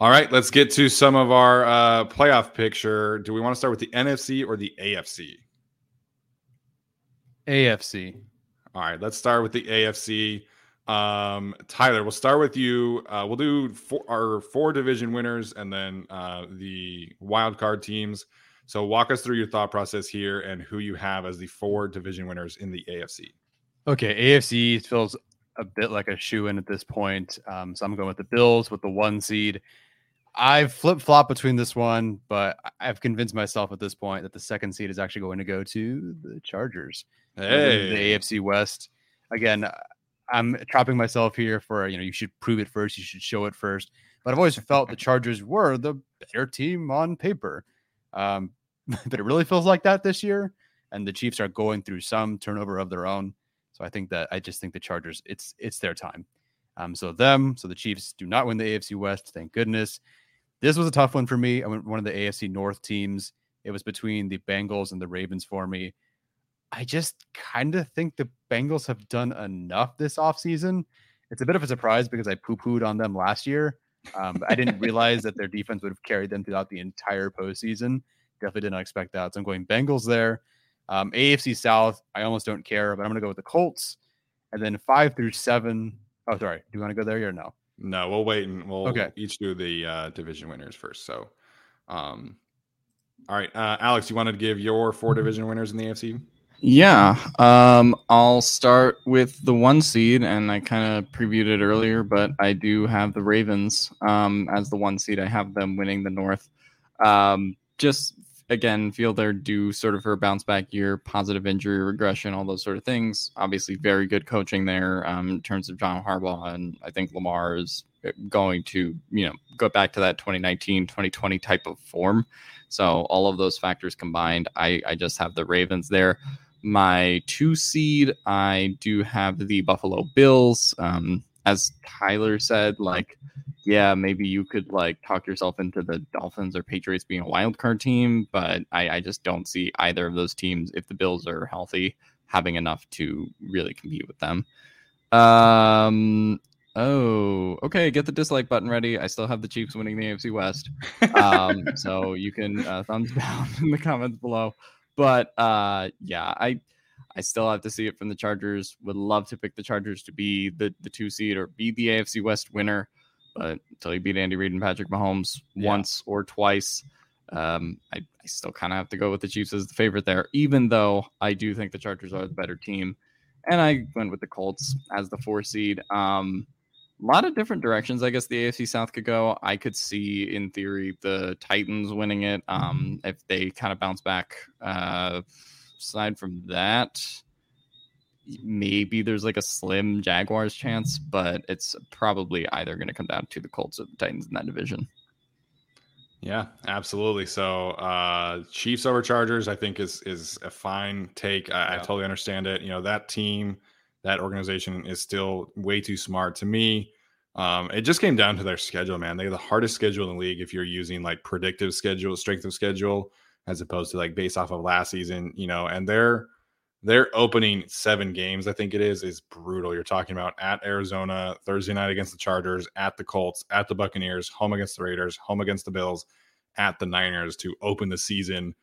All right, let's get to some of our uh, playoff picture. Do we want to start with the NFC or the AFC? AFC. All right, let's start with the AFC. Um, Tyler, we'll start with you. Uh, we'll do four, our four division winners and then uh, the wild card teams. So walk us through your thought process here and who you have as the four division winners in the AFC. Okay, AFC feels a bit like a shoe in at this point. Um, so I'm going with the Bills with the one seed. I've flip flop between this one, but I've convinced myself at this point that the second seed is actually going to go to the Chargers. Hey, the AFC West. Again, I'm trapping myself here for you know you should prove it first, you should show it first. But I've always felt the Chargers were the better team on paper, um, but it really feels like that this year. And the Chiefs are going through some turnover of their own, so I think that I just think the Chargers it's it's their time. Um, so them, so the Chiefs do not win the AFC West, thank goodness. This was a tough one for me. I went one of the AFC North teams. It was between the Bengals and the Ravens for me. I just kind of think the Bengals have done enough this offseason. It's a bit of a surprise because I poo pooed on them last year. Um, I didn't realize that their defense would have carried them throughout the entire postseason. Definitely did not expect that. So I'm going Bengals there. Um, AFC South, I almost don't care, but I'm going to go with the Colts. And then five through seven. Oh, sorry. Do you want to go there or no? No, we'll wait and we'll Okay. each do the uh, division winners first. So, um, all right, uh, Alex, you wanted to give your four division winners in the AFC? Yeah, um, I'll start with the one seed, and I kind of previewed it earlier, but I do have the Ravens um, as the one seed. I have them winning the North. Um, just again, feel they're due sort of her bounce back year, positive injury regression, all those sort of things. Obviously, very good coaching there um, in terms of John Harbaugh, and I think Lamar is going to you know go back to that 2019 2020 type of form. So all of those factors combined, I, I just have the Ravens there my two seed, I do have the Buffalo Bills. Um, as Tyler said, like, yeah, maybe you could like talk yourself into the Dolphins or Patriots being a wild card team, but I, I just don't see either of those teams, if the Bills are healthy, having enough to really compete with them. Um, oh, okay, get the dislike button ready. I still have the Chiefs winning the AFC West. Um, so you can uh, thumbs down in the comments below but uh yeah i i still have to see it from the chargers would love to pick the chargers to be the the two seed or be the afc west winner but until you beat andy reid and patrick mahomes Yeah. once or twice um i, I still kind of have to go with the chiefs as the favorite there even though i do think the chargers are the better team and i went with the colts as the four seed um a lot of different directions I guess the AFC South could go. I could see in theory the Titans winning it um, if they kind of bounce back. Uh, aside from that, maybe there's like a slim Jaguars chance, but it's probably either going to come down to the Colts or the Titans in that division. Yeah, absolutely. So, uh, Chiefs over Chargers, I think is is a fine take. I, I totally understand it. You know, that team, that organization is still way too smart to me. Um, it just came down to their schedule, man. They have the hardest schedule in the league if you're using like predictive schedule, strength of schedule, as opposed to like based off of last season. You know, and their their opening seven games, I think it is, is brutal. You're talking about at Arizona Thursday night against the Chargers, at the Colts, at the Buccaneers, home against the Raiders, home against the Bills, at the Niners to open the season.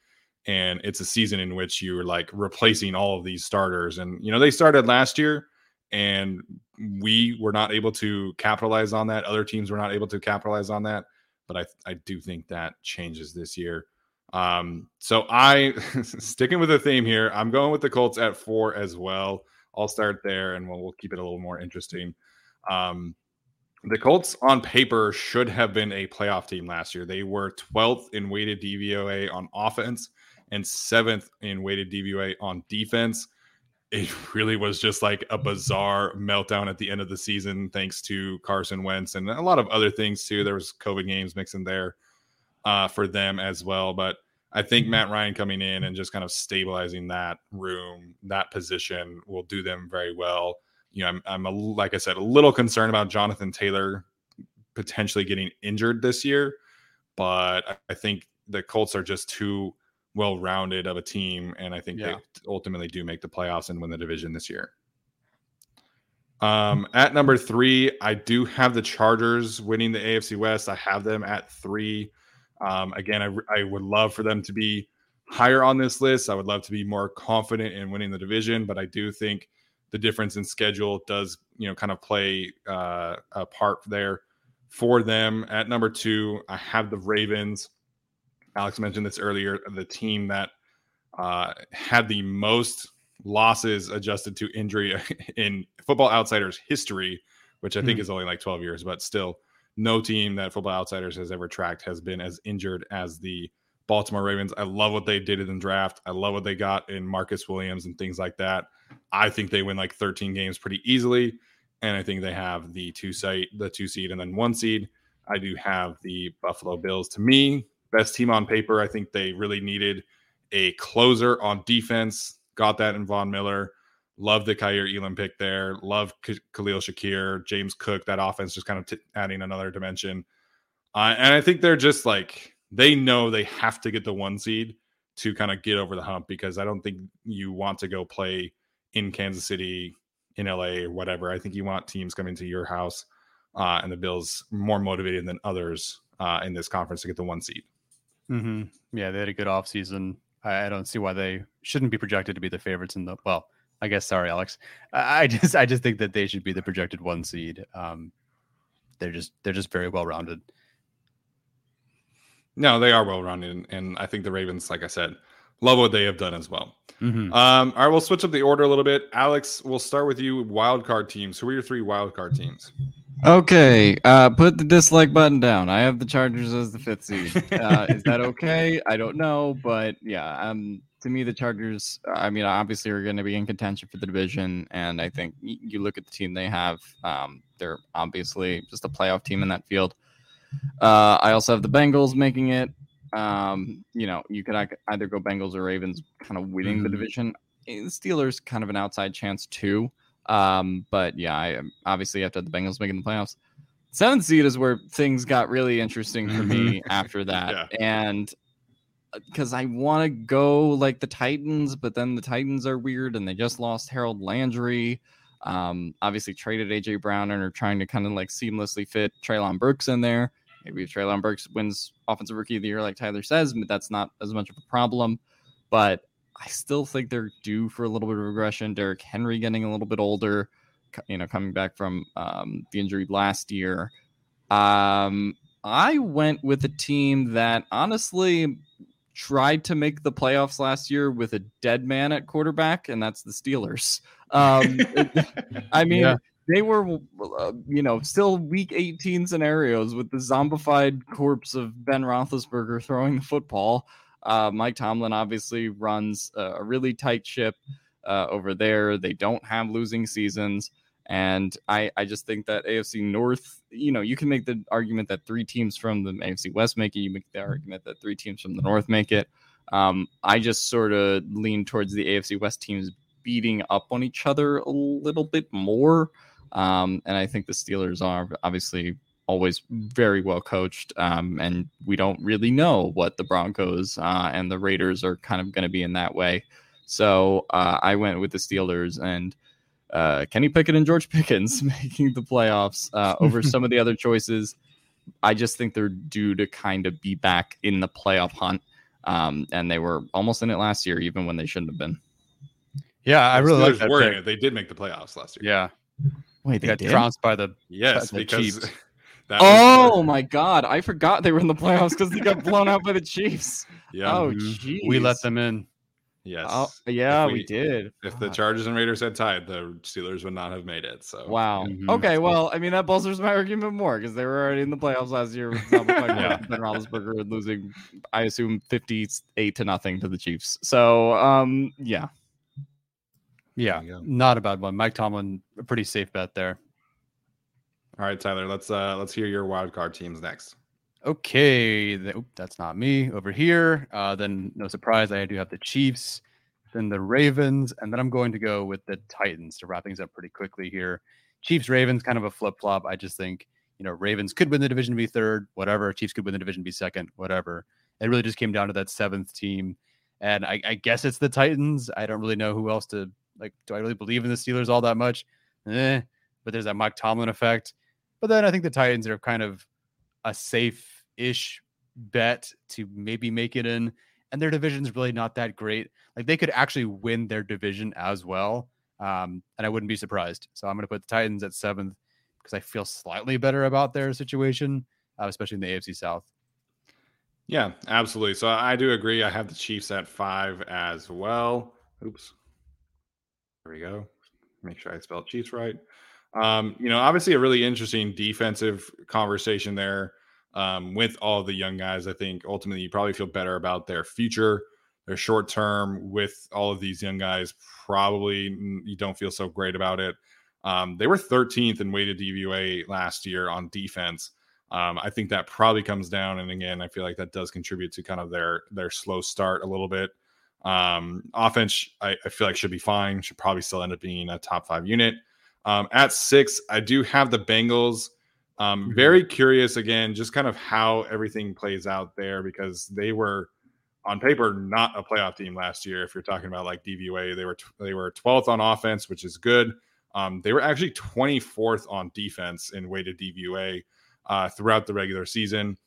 And it's a season in which you're like replacing all of these starters. And, you know, they started last year and we were not able to capitalize on that. Other teams were not able to capitalize on that. But I, I do think that changes this year. Um, so I sticking with the theme here. I'm going with the Colts at four as well. I'll start there and we'll, we'll keep it a little more interesting. Um, the Colts on paper should have been a playoff team last year. They were 12th in weighted DVOA on offense and seventh in weighted DVOA on defense. It really was just like a bizarre meltdown at the end of the season, thanks to Carson Wentz and a lot of other things too. There was COVID games mixed in there uh, for them as well. But I think Matt Ryan coming in and just kind of stabilizing that room, that position will do them very well. You know, I'm, I'm a, like I said, a little concerned about Jonathan Taylor potentially getting injured this year, but I- I think the Colts are just too well rounded of a team, and I think Yeah. they ultimately do make the playoffs and win the division this year. Um, at number three, I do have the Chargers winning the AFC West. I have them at three. Um, again, I, I would love for them to be higher on this list. I would love to be more confident in winning the division, but I do think the difference in schedule does, you know, kind of play uh, a part there for them. At number two, I have the Ravens. Alex mentioned this earlier. The team that uh, had the most losses adjusted to injury in Football Outsiders history, which I think Hmm. is only like 12 years, but still, no team that Football Outsiders has ever tracked has been as injured as the Baltimore Ravens. I love what they did in the draft. I love what they got in Marcus Williams and things like that. I think they win like 13 games pretty easily, and I think they have the two site, the two seed, and then one seed. I do have the Buffalo Bills. To me, best team on paper. I think they really needed a closer on defense. Got that in Von Miller. Love the Kaiir Elam pick there. Love K- Khalil Shakir, James Cook. That offense just kind of t- adding another dimension. Uh, and I think they're just like they know they have to get the one seed to kind of get over the hump because I don't think you want to go play in Kansas City, in LA, or whatever. I think you want teams coming to your house, uh, and the Bills more motivated than others uh, in this conference to get the one seed. Mm-hmm. Yeah, they had a good offseason. I, I don't see why they shouldn't be projected to be the favorites in the well. I guess sorry, Alex. I, I just I just think that they should be the projected one seed. Um, they're just they're just very well rounded. No, they are well rounded, and, and I think the Ravens, like I said, love what they have done as well. Mm-hmm. Um, all right, we'll switch up the order a little bit. Alex, we'll start with you. Wild card teams. Who are your three wild card teams? Okay, uh, put the dislike button down. I have the Chargers as the fifth seed. Uh, is that okay? I don't know, but yeah, um, to me, the Chargers. I mean, obviously, are going to be in contention for the division, and I think you look at the team they have. Um, they're obviously just a playoff team in that field. Uh, I also have the Bengals making it. Um, you know, you could either go Bengals or Ravens, kind of winning the Mhm. division. Eh, The Steelers kind of an outside chance too. Um, but yeah, I obviously have to have the Bengals making the playoffs. Seventh seed is where things got really interesting for me after that, Yeah. and because I want to go like the Titans, but then the Titans are weird, and they just lost Harold Landry. Um, obviously traded AJ Brown and are trying to kind of like seamlessly fit Treylon Burks in there. Maybe if Treylon Burks wins Offensive Rookie of the Year, like Tyler says, but that's not as much of a problem. But I still think they're due for a little bit of regression. Derrick Henry getting a little bit older, you know, coming back from um, the injury last year. Um, I went with a team that honestly tried to make the playoffs last year with a dead man at quarterback, and that's the Steelers. Um, I mean, Yeah. they were, uh, you know, still week 18 scenarios with the zombified corpse of Ben Roethlisberger throwing the football. Uh, Mike Tomlin obviously runs a, really tight ship uh, over there. They don't have losing seasons. And I, I just think that AFC North, you know, you can make the argument that three teams from the AFC West make it. You make the argument that three teams from the North make it. Um, I just sort of lean towards the AFC West teams beating up on each other a little bit more. Um, and I think the Steelers are obviously always very well coached. Um, and we don't really know what the Broncos uh, and the Raiders are kind of going to be in that way. So uh, I went with the Steelers and uh, Kenny Pickett and George Pickens making the playoffs uh, over some of the other choices. I just think they're due to kind of be back in the playoff hunt. Um, and they were almost in it last year, even when they shouldn't have been. Yeah, I really like that were pick. They did make the playoffs last year. Yeah, Wait, they got trounced by the Yes, The because Chiefs. that Oh was, my god, I forgot they were in the playoffs because they got blown out by the Chiefs. yeah, Oh, Mhm. jeez. we let them in. Yes. Oh, yeah, we, we- did. If the Chargers and Raiders had tied, the Steelers would not have made it. So Wow. Mhm. Okay, well, I mean that bolsters my argument more because they were already in the playoffs last year with Zombified Yeah. Ben Roethlisberger losing, I assume, fifty-eight to nothing to the Chiefs. So, um, yeah, Yeah, There you go. not a bad one. Mike Tomlin, a pretty safe bet there. All right, Tyler, let's uh let's hear your wild card teams next. Okay, the, oop, that's not me over here. Uh, then no surprise, I do have the Chiefs, then the Ravens, and then I'm going to go with the Titans to wrap things up pretty quickly here. Chiefs Ravens, kind of a flip flop. I just think you know Ravens could win the division, be third, whatever. Chiefs could win the division, be second, whatever. It really just came down to that seventh team, and I, I guess it's the Titans. I don't really know who else to like. Do I really believe in the Steelers all that much? Eh, but there's that Mike Tomlin effect. But then I think the Titans are kind of a safe-ish bet to maybe make it in, and their division's really not that great. Like they could actually win their division as well, um, and I wouldn't be surprised. So I'm going to put the Titans at seventh because I feel slightly better about their situation, uh, especially in the AFC South. Yeah, absolutely. So I do agree. I have the Chiefs at five as well. Oops. There we go. Make sure I spelled Chiefs right. Um, you know, obviously a really interesting defensive conversation there um, with all the young guys. I think ultimately you probably feel better about their future, their short term with all of these young guys. Probably you don't feel so great about it. Um, they were 13th in weighted DVOA last year on defense. Um, I think that probably comes down, and again, I feel like that does contribute to kind of their their slow start a little bit. Um, offense, I, I, feel like should be fine. Should probably still end up being a top five unit. Um, at six, I do have the Bengals. Um, mm-hmm. Very curious again, just kind of how everything plays out there because they were on paper not a playoff team last year. If you're talking about like DVOA, they were they were 12th on offense, which is good. Um, they were actually 24th on defense in weighted DVOA uh, throughout the regular season.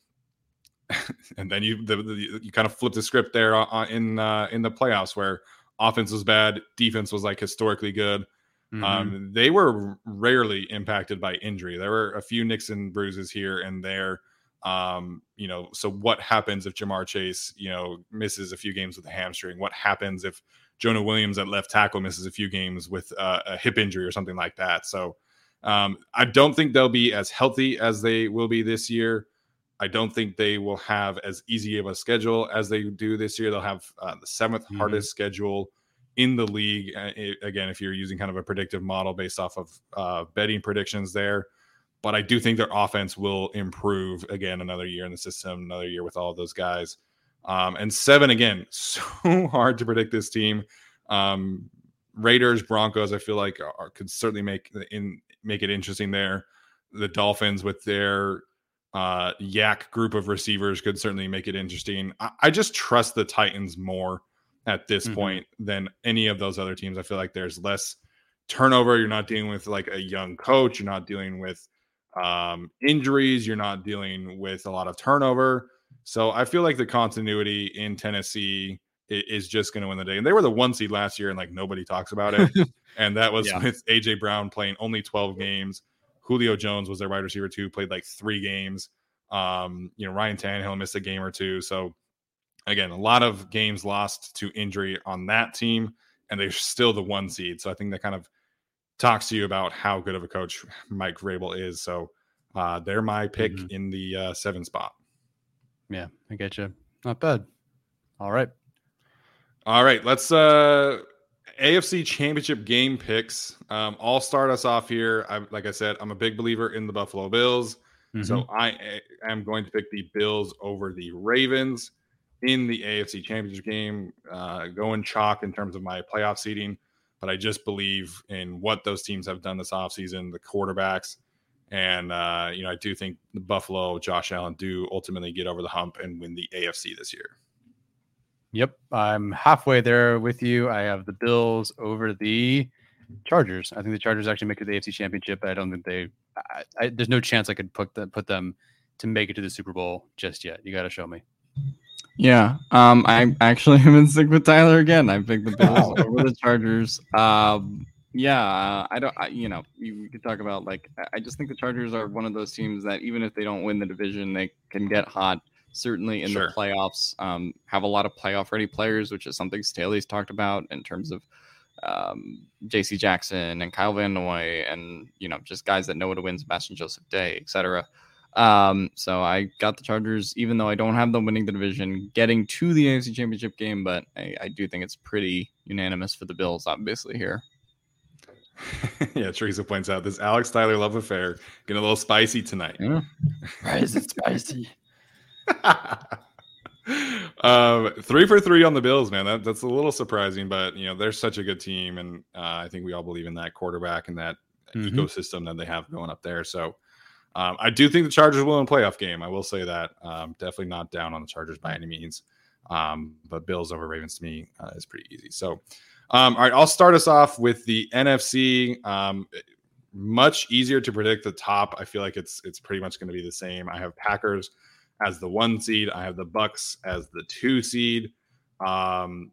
and then you the, the, you kind of flip the script there on, in uh, in the playoffs where offense was bad, defense was like historically good. Mm-hmm. Um, they were rarely impacted by injury. There were a few nicks and bruises here and there. Um, you know, so what happens if Ja'Marr Chase, you know, misses a few games with a hamstring? What happens if Jonah Williams at left tackle misses a few games with uh, a hip injury or something like that? So um, I don't think they'll be as healthy as they will be this year. I don't think they will have as easy of a schedule as they do this year. They'll have uh, the 7th mm-hmm. hardest schedule in the league. Again, if you're using kind of a predictive model based off of uh, betting predictions there. But I do think their offense will improve again another year in the system, another year with all those guys. Um, and seven again, so hard to predict this team. Um, Raiders, Broncos, I feel like are, could certainly make in make it interesting there. The Dolphins with their uh, YAC group of receivers could certainly make it interesting. I, I just trust the Titans more at this mm-hmm. point than any of those other teams. I feel like there's less turnover. You're not dealing with like a young coach. You're not dealing with um, injuries. You're not dealing with a lot of turnover. So I feel like the continuity in Tennessee is just going to win the day. And they were the one seed last year, and like nobody talks about it. and that was yeah. with AJ Brown playing only 12 games. Julio Jones was their wide receiver too, played like three games. Um, you know, Ryan Tannehill missed a game or two. So again, a lot of games lost to injury on that team, and they're still the one seed. So I think that kind of talks to you about how good of a coach Mike Vrabel is. So uh, they're my pick mm-hmm. in the uh, seven spot. Yeah, I get you. Not bad. All right. All right. Let's uh AFC Championship game picks. Um, I'll start us off here. I, like I said, I'm a big believer in the Buffalo Bills, mm-hmm. so I am going to pick the Bills over the Ravens in the AFC Championship game. Uh, going chalk in terms of my playoff seeding, but I just believe in what those teams have done this offseason, the quarterbacks, and uh, you know I do think the Buffalo, Josh Allen, do ultimately get over the hump and win the AFC this year. Yep, I'm halfway there with you. I have the Bills over the Chargers. I think the Chargers actually make it to the AFC Championship, but I don't think they. I, I, there's no chance I could put put them to make it to the Super Bowl just yet. You got to show me. Yeah, um, I actually am in sync with Tyler again. I picked the Bills over the Chargers. Um, yeah, I don't. I, you know, we could talk about like I just think the Chargers are one of those teams that even if they don't win the division, they can get hot certainly in sure. the playoffs. Um, have a lot of playoff ready players, which is something Staley's talked about in terms of um, J.C. Jackson and Kyle Van Noy, and you know just guys that know how to win, Sebastian Joseph Day, etc. Um, so I got the Chargers, even though I don't have them winning the division, getting to the AFC Championship game, but I, I do think it's pretty unanimous for the Bills, obviously here. yeah, Teresa points out this Alex Tyler love affair getting a little spicy tonight. Yeah. Why is it spicy? um, three for three on the Bills, man. That, that's a little surprising, but you know they're such a good team, and uh, I think we all believe in that quarterback and that mm-hmm. ecosystem that they have going up there. So um, I do think the Chargers will win a playoff game. I will say that. Um, definitely not down on the Chargers by any means, um, but Bills over Ravens to me uh, is pretty easy. So. Um, all right, I'll start us off with the NFC. Um, much easier to predict the top. I feel like it's it's pretty much going to be the same. I have Packers as the one seed. I have the Bucks as the two seed. Um,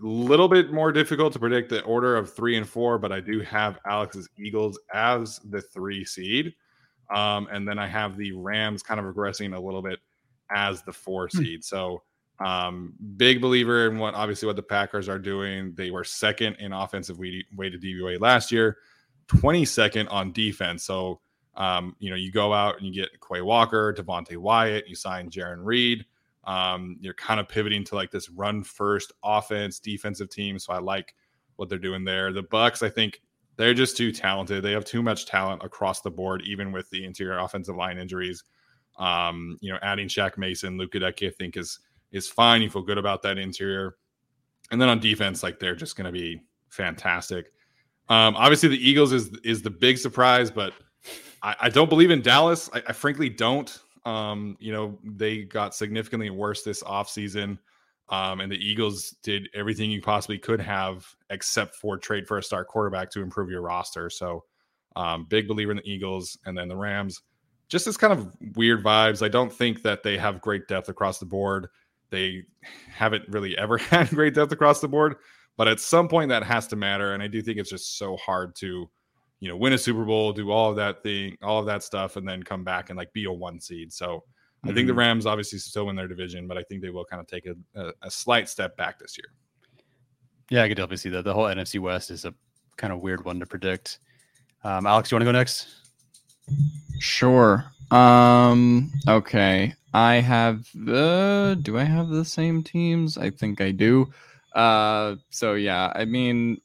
little bit more difficult to predict the order of three and four, but I do have Alex's Eagles as the three seed. Um, and then I have the Rams kind of regressing a little bit as the four hmm. seed. So um, big believer in what obviously what the Packers are doing. They were second in offensive weighted DVOA last year, 22nd on defense. So um, you know, you go out and you get Quay Walker, Devonte Wyatt, you sign Jarran Reed. Um, you're kind of pivoting to like this run first offense, defensive team. So I like what they're doing there. The Bucks, I think they're just too talented. They have too much talent across the board, even with the interior offensive line injuries. Um, you know, adding Shaq Mason, Luke Goedeke, I think is is fine. You feel good about that interior. and then on defense, like they're just going to be fantastic. Um, obviously, the Eagles is is the big surprise, but I, I don't believe in Dallas. I, I frankly don't. Um, you know, they got significantly worse this offseason. Um, and the Eagles did everything you possibly could have except for trade for a star quarterback to improve your roster. So, um, big believer in the Eagles. And then the Rams, just this kind of weird vibes. I don't think that they have great depth across the board. They haven't really ever had great depth across the board, but at some point that has to matter. And I do think it's just so hard to you know, win a Super Bowl, do all of that thing, all of that stuff, and then come back and like be a one seed. So mm-hmm. I think the mm-hmm. Rams obviously still win their division, but I think they will kind of take a, a, a slight step back this year. Yeah, I could definitely see that. The whole NFC West is a kind of weird one to predict. Um, Alex, you want to go next? Sure. Um. Okay. I have. Uh, do I have the same teams? I think I do. Uh. So yeah. I mean,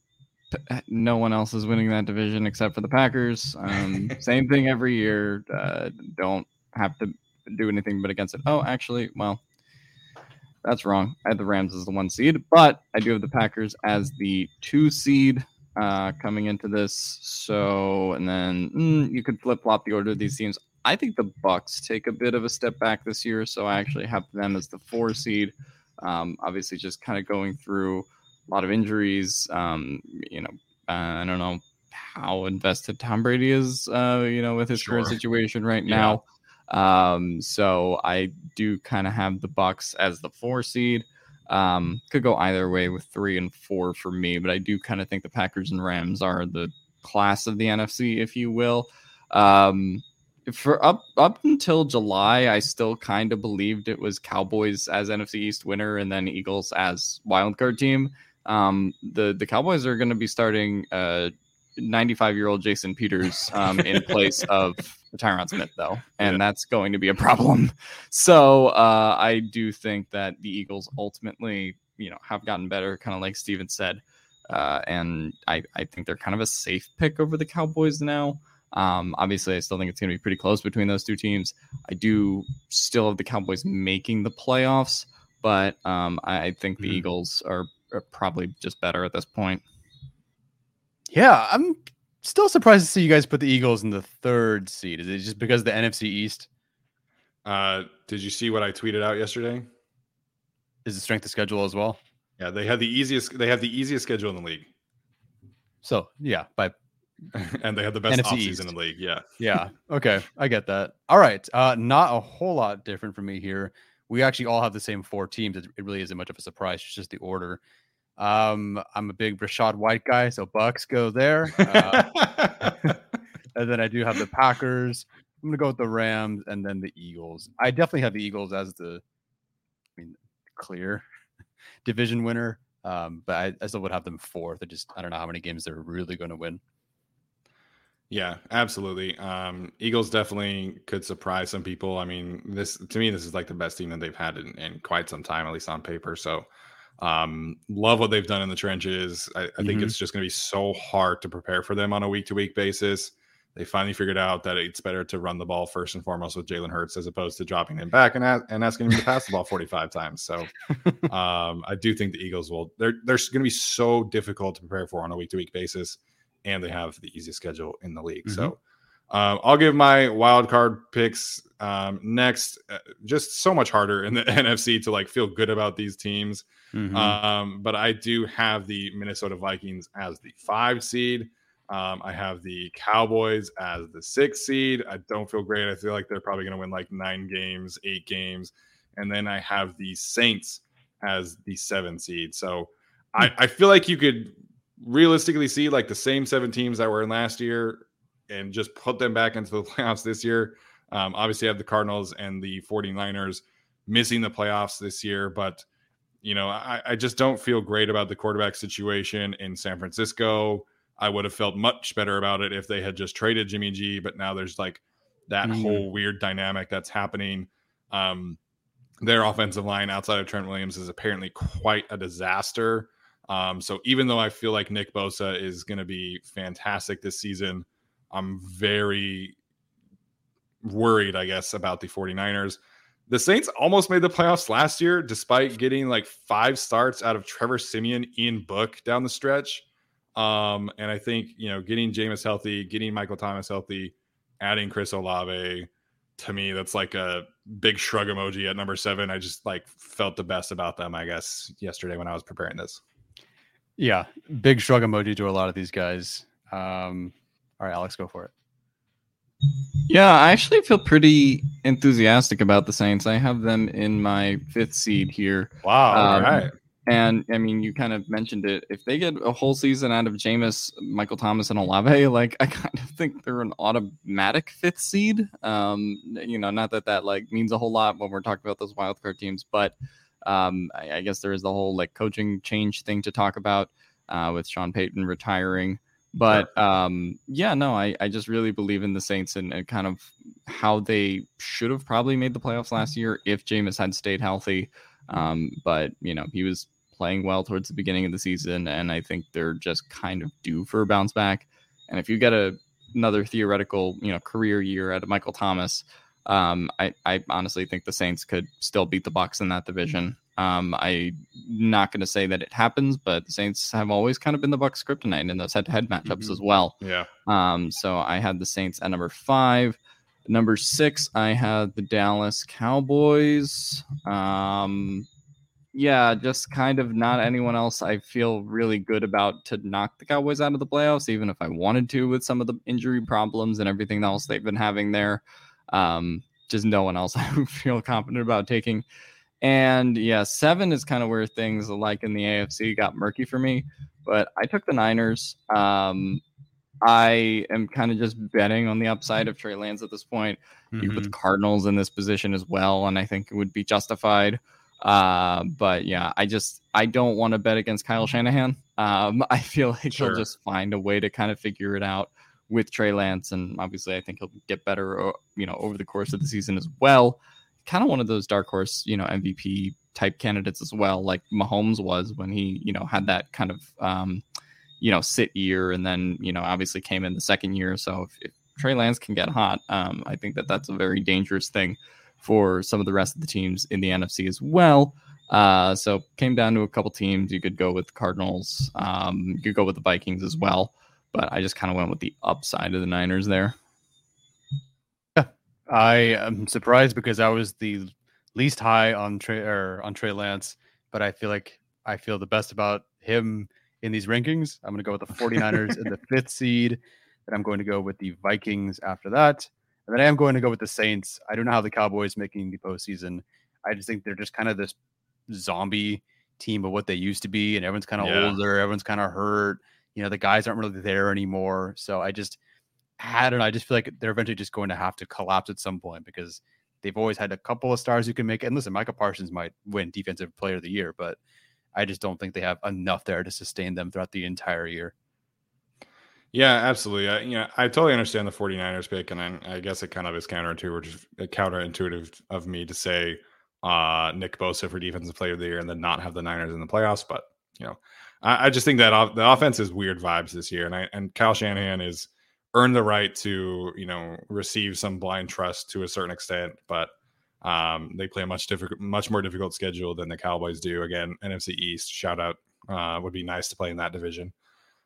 no one else is winning that division except for the Packers. Um, same thing every year. Uh, don't have to do anything but against it. Oh, actually, well, that's wrong. I had the Rams as the one seed, but I do have the Packers as the two seed uh, coming into this. So, and then mm, you could flip flop the order of these teams. I think the Bucks take a bit of a step back this year, so I actually have them as the four seed. Um, obviously, just kind of going through a lot of injuries. Um, you know, uh, I don't know how invested Tom Brady is, uh, you know, with his sure. current situation right yeah. now. Um, so I do kind of have the Bucks as the four seed. Um, could go either way with three and four for me, but I do kind of think the Packers and Rams are the class of the NFC, if you will. Um, for up up until July, I still kind of believed it was Cowboys as NFC East winner and then Eagles as wildcard team. Um, the the Cowboys are going to be starting uh 95 year old Jason Peters um, in place of Tyron Smith, though, and yeah. that's going to be a problem. So uh, I do think that the Eagles ultimately, you know, have gotten better, kind of like Steven said, uh, and I, I think they're kind of a safe pick over the Cowboys now. Um, obviously, I still think it's going to be pretty close between those two teams. I do still have the Cowboys making the playoffs, but um, I, I, think the mm-hmm. Eagles are are probably just better at this point. Yeah, I'm still surprised to see you guys put the Eagles in the third seed. Is it just because the NFC East? Uh, did you see what I tweeted out yesterday? Is the strength of schedule as well? Yeah, they have the easiest. They have the easiest schedule in the league. So yeah, by and they have the best NFC offseason in the league. Yeah. Yeah. Okay. I get that. All right. Uh, not a whole lot different for me here we actually all have the same four teams. It, really isn't much of a surprise. It's just the order. Um, I'm a big Rachaad White guy, so Bucks go there. Uh, and then I do have the Packers. I'm gonna go with the Rams and then the Eagles. I definitely have the Eagles as the, I mean, clear division winner. Um, but I, I still would have them fourth. I just I don't know how many games they're really going to win. Yeah, absolutely. Um, Eagles definitely could surprise some people. I mean, this to me, this is like the best team that they've had in, in quite some time, at least on paper. So, um, love what they've done in the trenches. I, I mm-hmm. think it's just going to be so hard to prepare for them on a week to week basis. They finally figured out that it's better to run the ball first and foremost with Jalen Hurts as opposed to dropping him back and, and asking him to pass the ball 45 times. So, um, I do think the Eagles will, they're, they're going to be so difficult to prepare for on a week to week basis and they have the easiest schedule in the league. Mm-hmm. So um, I'll give my wild card picks um, next. Uh, just so much harder in the NFC to like feel good about these teams. Mm-hmm. Um, but I do have the Minnesota Vikings as the five seed. Um, I have the Cowboys as the six seed. I don't feel great. I feel like they're probably going to win like nine games, eight games. And then I have the Saints as the seven seed. So I, I feel like you could realistically see like the same seven teams that were in last year and just put them back into the playoffs this year. Um, obviously, I have the Cardinals and the 49ers missing the playoffs this year, but you know, I, I just don't feel great about the quarterback situation in San Francisco. I would have felt much better about it if they had just traded Jimmy G, but now there's like that mm-hmm. whole weird dynamic that's happening. Um, their offensive line outside of Trent Williams is apparently quite a disaster. Um, so even though I feel like Nick Bosa is going to be fantastic this season, I'm very worried, I guess, about the 49ers. the Saints almost made the playoffs last year, despite getting like five starts out of Trevor Siemian, Ian Book down the stretch. Um, and I think you know, getting Jameis healthy, getting Michael Thomas healthy, adding Chris Olave, to me, that's like a big shrug emoji at number seven. I just like felt the best about them, I guess, yesterday when I was preparing this. Yeah, big shrug emoji to a lot of these guys. Um, all right, Alex, go for it. Yeah, I actually feel pretty enthusiastic about the Saints. I have them in my fifth seed here. Wow. Um, all right. And I mean, you kind of mentioned it. If they get a whole season out of Jameis, Michael Thomas, and Olave, like I kind of think they're an automatic fifth seed. Um, you know, not that that like means a whole lot when we're talking about those wildcard teams, but um, I, I, guess there is the whole like coaching change thing to talk about uh, with Sean Payton retiring. But um, yeah, no, I, I just really believe in the Saints and, and kind of how they should have probably made the playoffs last year if Jameis had stayed healthy. Um, but you know, he was playing well towards the beginning of the season, and I think they're just kind of due for a bounce back. And if you get a another theoretical, you know, career year out of Michael Thomas, um, I, I honestly think the Saints could still beat the Bucs in that division. Um, I'm not going to say that it happens, but the Saints have always kind of been the Bucs kryptonite in those head-to-head matchups mm-hmm. as well. Yeah. Um, so I had the Saints at number five. Number six, I had the Dallas Cowboys. Um, yeah, just kind of not anyone else I feel really good about to knock the Cowboys out of the playoffs, even if I wanted to with some of the injury problems and everything else they've been having there. Um, just no one else I feel confident about taking. And yeah, seven is kind of where things like in the AFC got murky for me. But I took the Niners. Um, I am kind of just betting on the upside of Trey Lance at this point. Mm-hmm. You put the Cardinals in this position as well, and I think it would be justified. Uh, but yeah, I just I don't want to bet against Kyle Shanahan. Um, I feel like sure. he'll just find a way to kind of figure it out with Trey Lance, and obviously I think he'll get better, you know, over the course of the season as well kind of one of those dark horse, you know, MVP type candidates as well, like Mahomes was when he, you know, had that kind of, um, you know, sit year and then, you know, obviously came in the second year. So if, if Trey Lance can get hot, um, I think that that's a very dangerous thing for some of the rest of the teams in the NFC as well. Uh, so came down to a couple teams. You could go with Cardinals. Um, you could go with the Vikings as well. But I just kind of went with the upside of the Niners there. I am surprised because I was the least high on Trey or on Trey Lance, but I feel like I feel the best about him in these rankings. I'm going to go with the 49ers in the fifth seed. and I'm going to go with the Vikings after that. And then I am going to go with the Saints. I don't know how the Cowboys making the postseason. I just think they're just kind of this zombie team of what they used to be, and everyone's kind of yeah. older, everyone's kind of hurt. You know, the guys aren't really there anymore. So I just I don't know. I just feel like they're eventually just going to have to collapse at some point because they've always had a couple of stars who can make it. And listen, Micah Parsons might win Defensive Player of the Year, but I just don't think they have enough there to sustain them throughout the entire year. Yeah, absolutely. I, you know, I totally understand the 49ers pick, and I, I guess it kind of is counterintuitive, counterintuitive of me to say uh, Nick Bosa for Defensive Player of the Year and then not have the Niners in the playoffs. But you know, I, I just think that off, the offense is weird vibes this year, and I and Kyle Shanahan is earn the right to you know receive some blind trust to a certain extent, but um, they play a much difficult, much more difficult schedule than the Cowboys do. Again, NFC East shout out uh, would be nice to play in that division.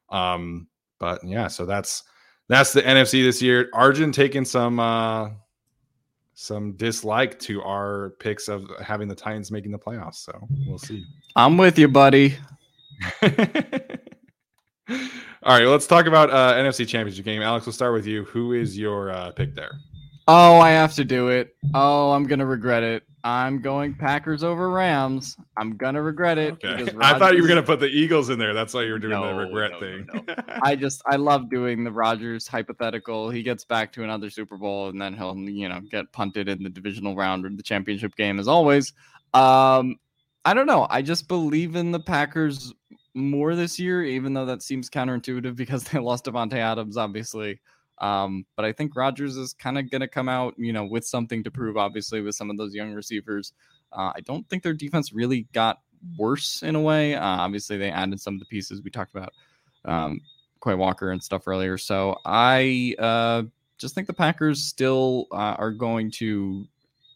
Um, but yeah, so that's that's the NFC this year. Arjun taking some uh, some dislike to our picks of having the Titans making the playoffs. So we'll see. I'm with you, buddy. All right, let's talk about uh, NFC Championship game. Alex, we'll start with you. Who is your uh, pick there? Oh, I have to do it. Oh, I'm gonna regret it. I'm going Packers over Rams. I'm gonna regret it. Okay. I thought you were gonna put the Eagles in there. That's why you were doing no, the regret no, thing. No, I just I love doing the Rodgers hypothetical. He gets back to another Super Bowl and then he'll you know get punted in the divisional round or the championship game as always. Um, I don't know. I just believe in the Packers more this year, even though that seems counterintuitive because they lost Davante Adams, obviously. Um, but I think Rodgers is kind of going to come out, you know, with something to prove, obviously, with some of those young receivers. Uh, I don't think their defense really got worse in a way. Uh, obviously, they added some of the pieces we talked about, um, Quay Walker and stuff earlier. So I uh, just think the Packers still uh, are going to,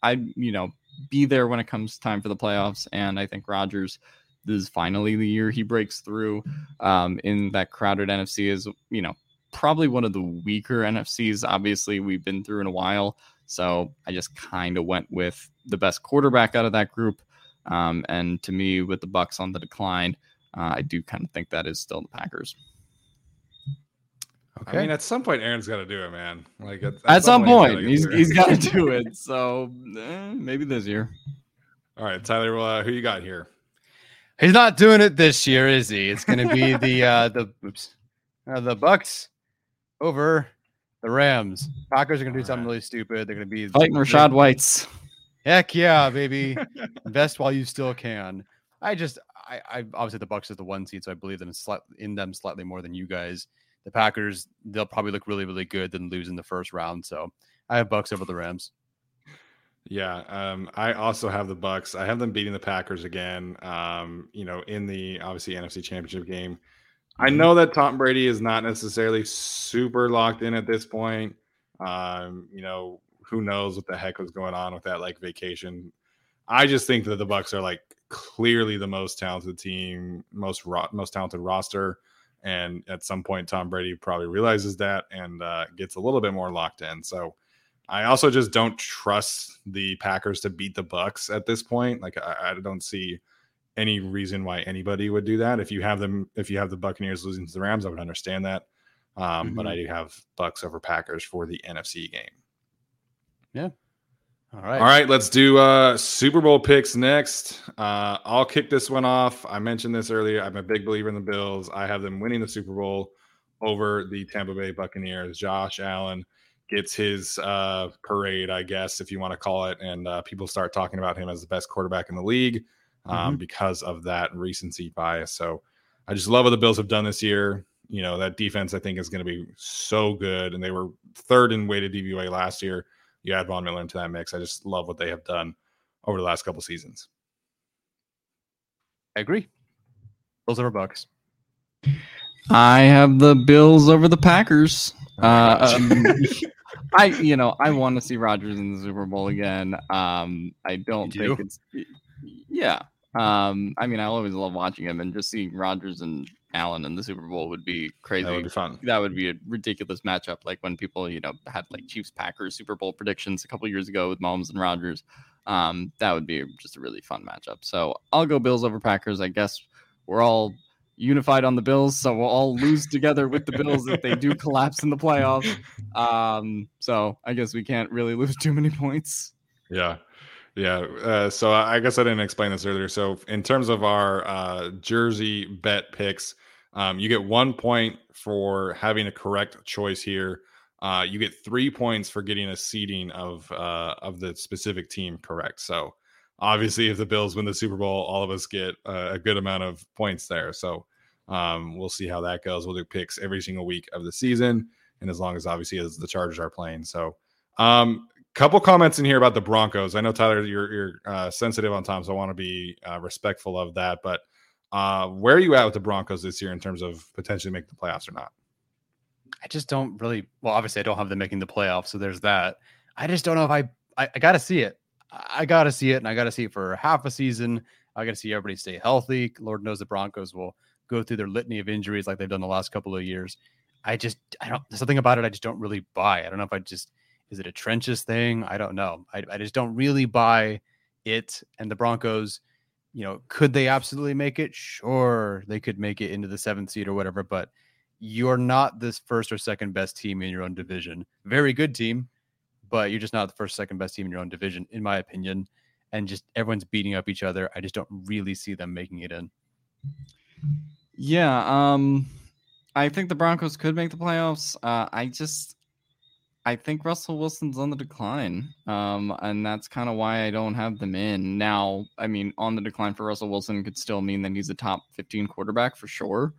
I, you know, be there when it comes time for the playoffs. And I think Rodgers, this is finally the year he breaks through um, in that crowded NFC. Is you know probably one of the weaker NFCs. Obviously, we've been through in a while, so I just kind of went with the best quarterback out of that group. Um, and to me, with the Bucs on the decline, uh, I do kind of think that is still the Packers. Okay. I mean, at some point, Aaron's got to do it, man. Like at, at, at some, some, point, he's he's got to do it. So eh, maybe this year. All right, Tyler, uh, who you got here? He's not doing it this year, is he? It's going to be the uh, the oops, uh, the Bucs over the Rams. Packers are going to do something really stupid. They're going to be fighting Rachaad Whites. Heck yeah, baby! Invest while you still can. I just, I, I obviously the Bucs is the one seed, so I believe them in them slightly more than you guys. The Packers, they'll probably look really, really good, then lose in the first round. So I have Bucs over the Rams. Yeah, um, I also have the Bucs. I have them beating the Packers again. Um, you know, in the obviously NFC Championship game. I mm-hmm. know that Tom Brady is not necessarily super locked in at this point. Um, you know, who knows what the heck was going on with that like vacation. I just think that the Bucs are like clearly the most talented team, most ro- most talented roster, and at some point Tom Brady probably realizes that and uh, gets a little bit more locked in. So I also just don't trust the Packers to beat the Bucs at this point. Like I, I don't see any reason why anybody would do that. If you have them, if you have the Buccaneers losing to the Rams, I would understand that. Um, mm-hmm. But I do have Bucs over Packers for the NFC game. Yeah. All right. All right. Let's do uh, Super Bowl picks next. Uh, I'll kick this one off. I mentioned this earlier. I'm a big believer in the Bills. I have them winning the Super Bowl over the Tampa Bay Buccaneers. Josh Allen gets his uh, parade, I guess, if you want to call it, and uh, people start talking about him as the best quarterback in the league um, mm-hmm. because of that recency bias. So I just love what the Bills have done this year. You know, that defense I think is going to be so good. And they were third in weighted DVOA last year. You add Von Miller into that mix. I just love what they have done over the last couple seasons. I agree. Bills over Bucs. I have the Bills over the Packers. Uh, um, I, you know, I want to see Rodgers in the Super Bowl again. Um, I don't think it's, yeah, um, I mean, I always love watching him, and just seeing Rodgers and Allen in the Super Bowl would be crazy. That would be fun. That would be a ridiculous matchup, like when people, you know, had like Chiefs Packers Super Bowl predictions a couple years ago with Mahomes and Rodgers. Um, that would be just a really fun matchup. So I'll go Bills over Packers. I guess we're all unified on the Bills, so we'll all lose together with the Bills if they do collapse in the playoffs. Um, so I guess we can't really lose too many points. Yeah. Yeah. Uh, so I guess I didn't explain this earlier. So in terms of our uh, jersey bet picks, um, you get one point for having a correct choice here. Uh, you get three points for getting a seeding of uh, of the specific team correct. So obviously, if the Bills win the Super Bowl, all of us get a good amount of points there. So um, we'll see how that goes. We'll do picks every single week of the season, and as long as obviously as the Chargers are playing. So um, couple comments in here about the Broncos. I know Tyler, you're you're uh, sensitive on time, so I want to be uh, respectful of that. But uh, where are you at with the Broncos this year in terms of potentially making the playoffs or not? I just don't really. Well, obviously, I don't have them making the playoffs, so there's that. I just don't know if I. I, I got to see it. I got to see it, and I got to see it for half a season. I got to see everybody stay healthy. Lord knows the Broncos will go through their litany of injuries like they've done the last couple of years. I just, I don't. There's something about it I just don't really buy. I don't know if I just is it a trenches thing? I don't know. I, I just don't really buy it. And the Broncos, you know, could they absolutely make it? Sure, they could make it into the seventh seed or whatever, but you're not this first or second best team in your own division. Very good team, but you're just not the first, second best team in your own division, in my opinion. And just everyone's beating up each other. I just don't really see them making it in. Yeah, um, I think the Broncos could make the playoffs. Uh, I just I think Russell Wilson's on the decline. Um, and that's kind of why I don't have them in. Now, I mean, on the decline for Russell Wilson could still mean that he's a top 15 quarterback for sure.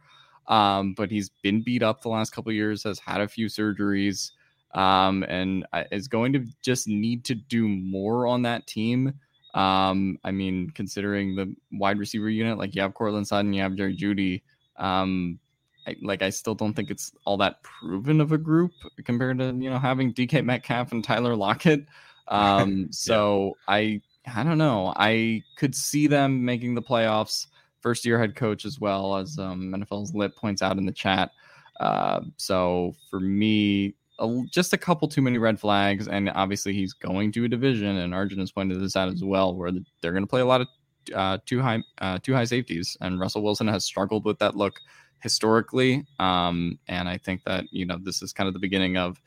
Um, but he's been beat up the last couple years, has had a few surgeries, um, and is going to just need to do more on that team. Um, I mean, considering the wide receiver unit, like you have Courtland Sutton, you have Jerry Jeudy. Um, I, like I still don't think it's all that proven of a group compared to you know having DK Metcalf and Tyler Lockett. Um, so. I I don't know. I could see them making the playoffs. First year head coach as well as um, NFL's Lit points out in the chat. Uh, so for me, a, just a couple too many red flags, and obviously he's going to a division, and Arjun has pointed this out as well, where they're going to play a lot of uh, two high uh, high safeties, and Russell Wilson has struggled with that look historically. Um, and I think that you know this is kind of the beginning of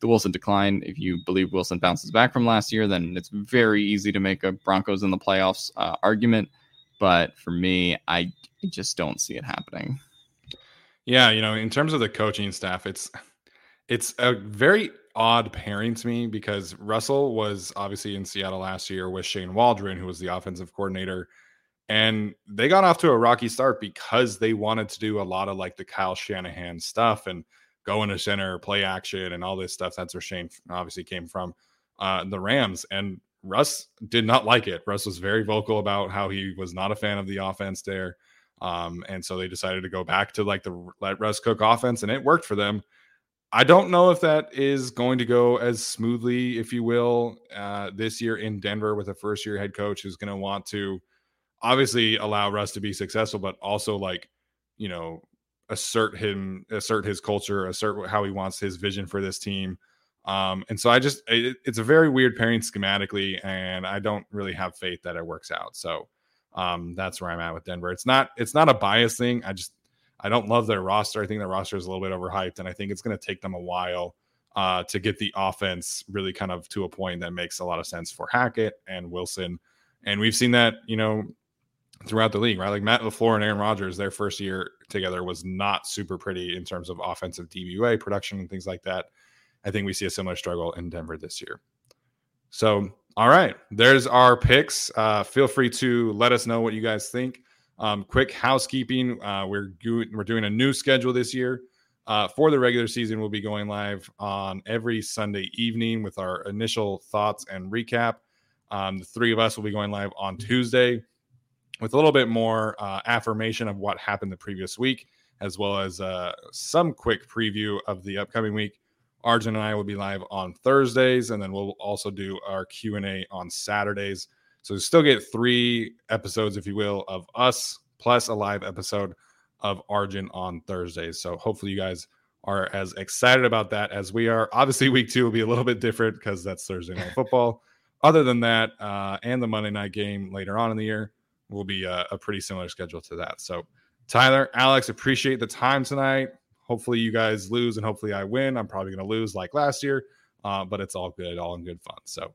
the Wilson decline. If you believe Wilson bounces back from last year, then it's very easy to make a Broncos in the playoffs uh, argument. But for me, I just don't see it happening. Yeah, you know, in terms of the coaching staff, it's it's a very odd pairing to me because Russell was obviously in Seattle last year with Shane Waldron, who was the offensive coordinator. And they got off to a rocky start because they wanted to do a lot of like the Kyle Shanahan stuff and go into center, play action, and all this stuff. That's where Shane obviously came from, uh, the Rams. And Russ did not like it. Russ was very vocal about how he was not a fan of the offense there. Um, and so they decided to go back to like the let Russ cook offense, and it worked for them. I don't know if that is going to go as smoothly, if you will, uh, this year in Denver with a first year head coach who's going to want to obviously allow Russ to be successful, but also like, you know, assert him, assert his culture, assert how he wants his vision for this team. Um, and so I just, it, it's a very weird pairing schematically, and I don't really have faith that it works out. So um, that's where I'm at with Denver. It's not, it's not a bias thing. I just, I don't love their roster. I think their roster is a little bit overhyped, and I think it's going to take them a while uh, to get the offense really kind of to a point that makes a lot of sense for Hackett and Wilson. And we've seen that, you know, throughout the league, right? Like Matt LaFleur and Aaron Rodgers, their first year together was not super pretty in terms of offensive DVOA production and things like that. I think we see a similar struggle in Denver this year. So, all right, there's our picks. Uh, feel free to let us know what you guys think. Um, quick housekeeping: uh, we're do- we're doing a new schedule this year. Uh, for the regular season, we'll be going live on every Sunday evening with our initial thoughts and recap. Um, the three of us will be going live on Tuesday with a little bit more uh, affirmation of what happened the previous week, as well as uh, some quick preview of the upcoming week. Arjun and I will be live on Thursdays, and then we'll also do our Q and A on Saturdays. So you still get three episodes, if you will, of us plus a live episode of Arjun on Thursdays. So hopefully you guys are as excited about that as we are. Obviously, week two will be a little bit different because that's Thursday night football. Other than that, uh, and the Monday night game later on in the year will be a, a pretty similar schedule to that. So, Tyler, Alex, appreciate the time tonight. Hopefully, you guys lose and hopefully I win. I'm probably going to lose like last year, uh, but it's all good, all in good fun. So,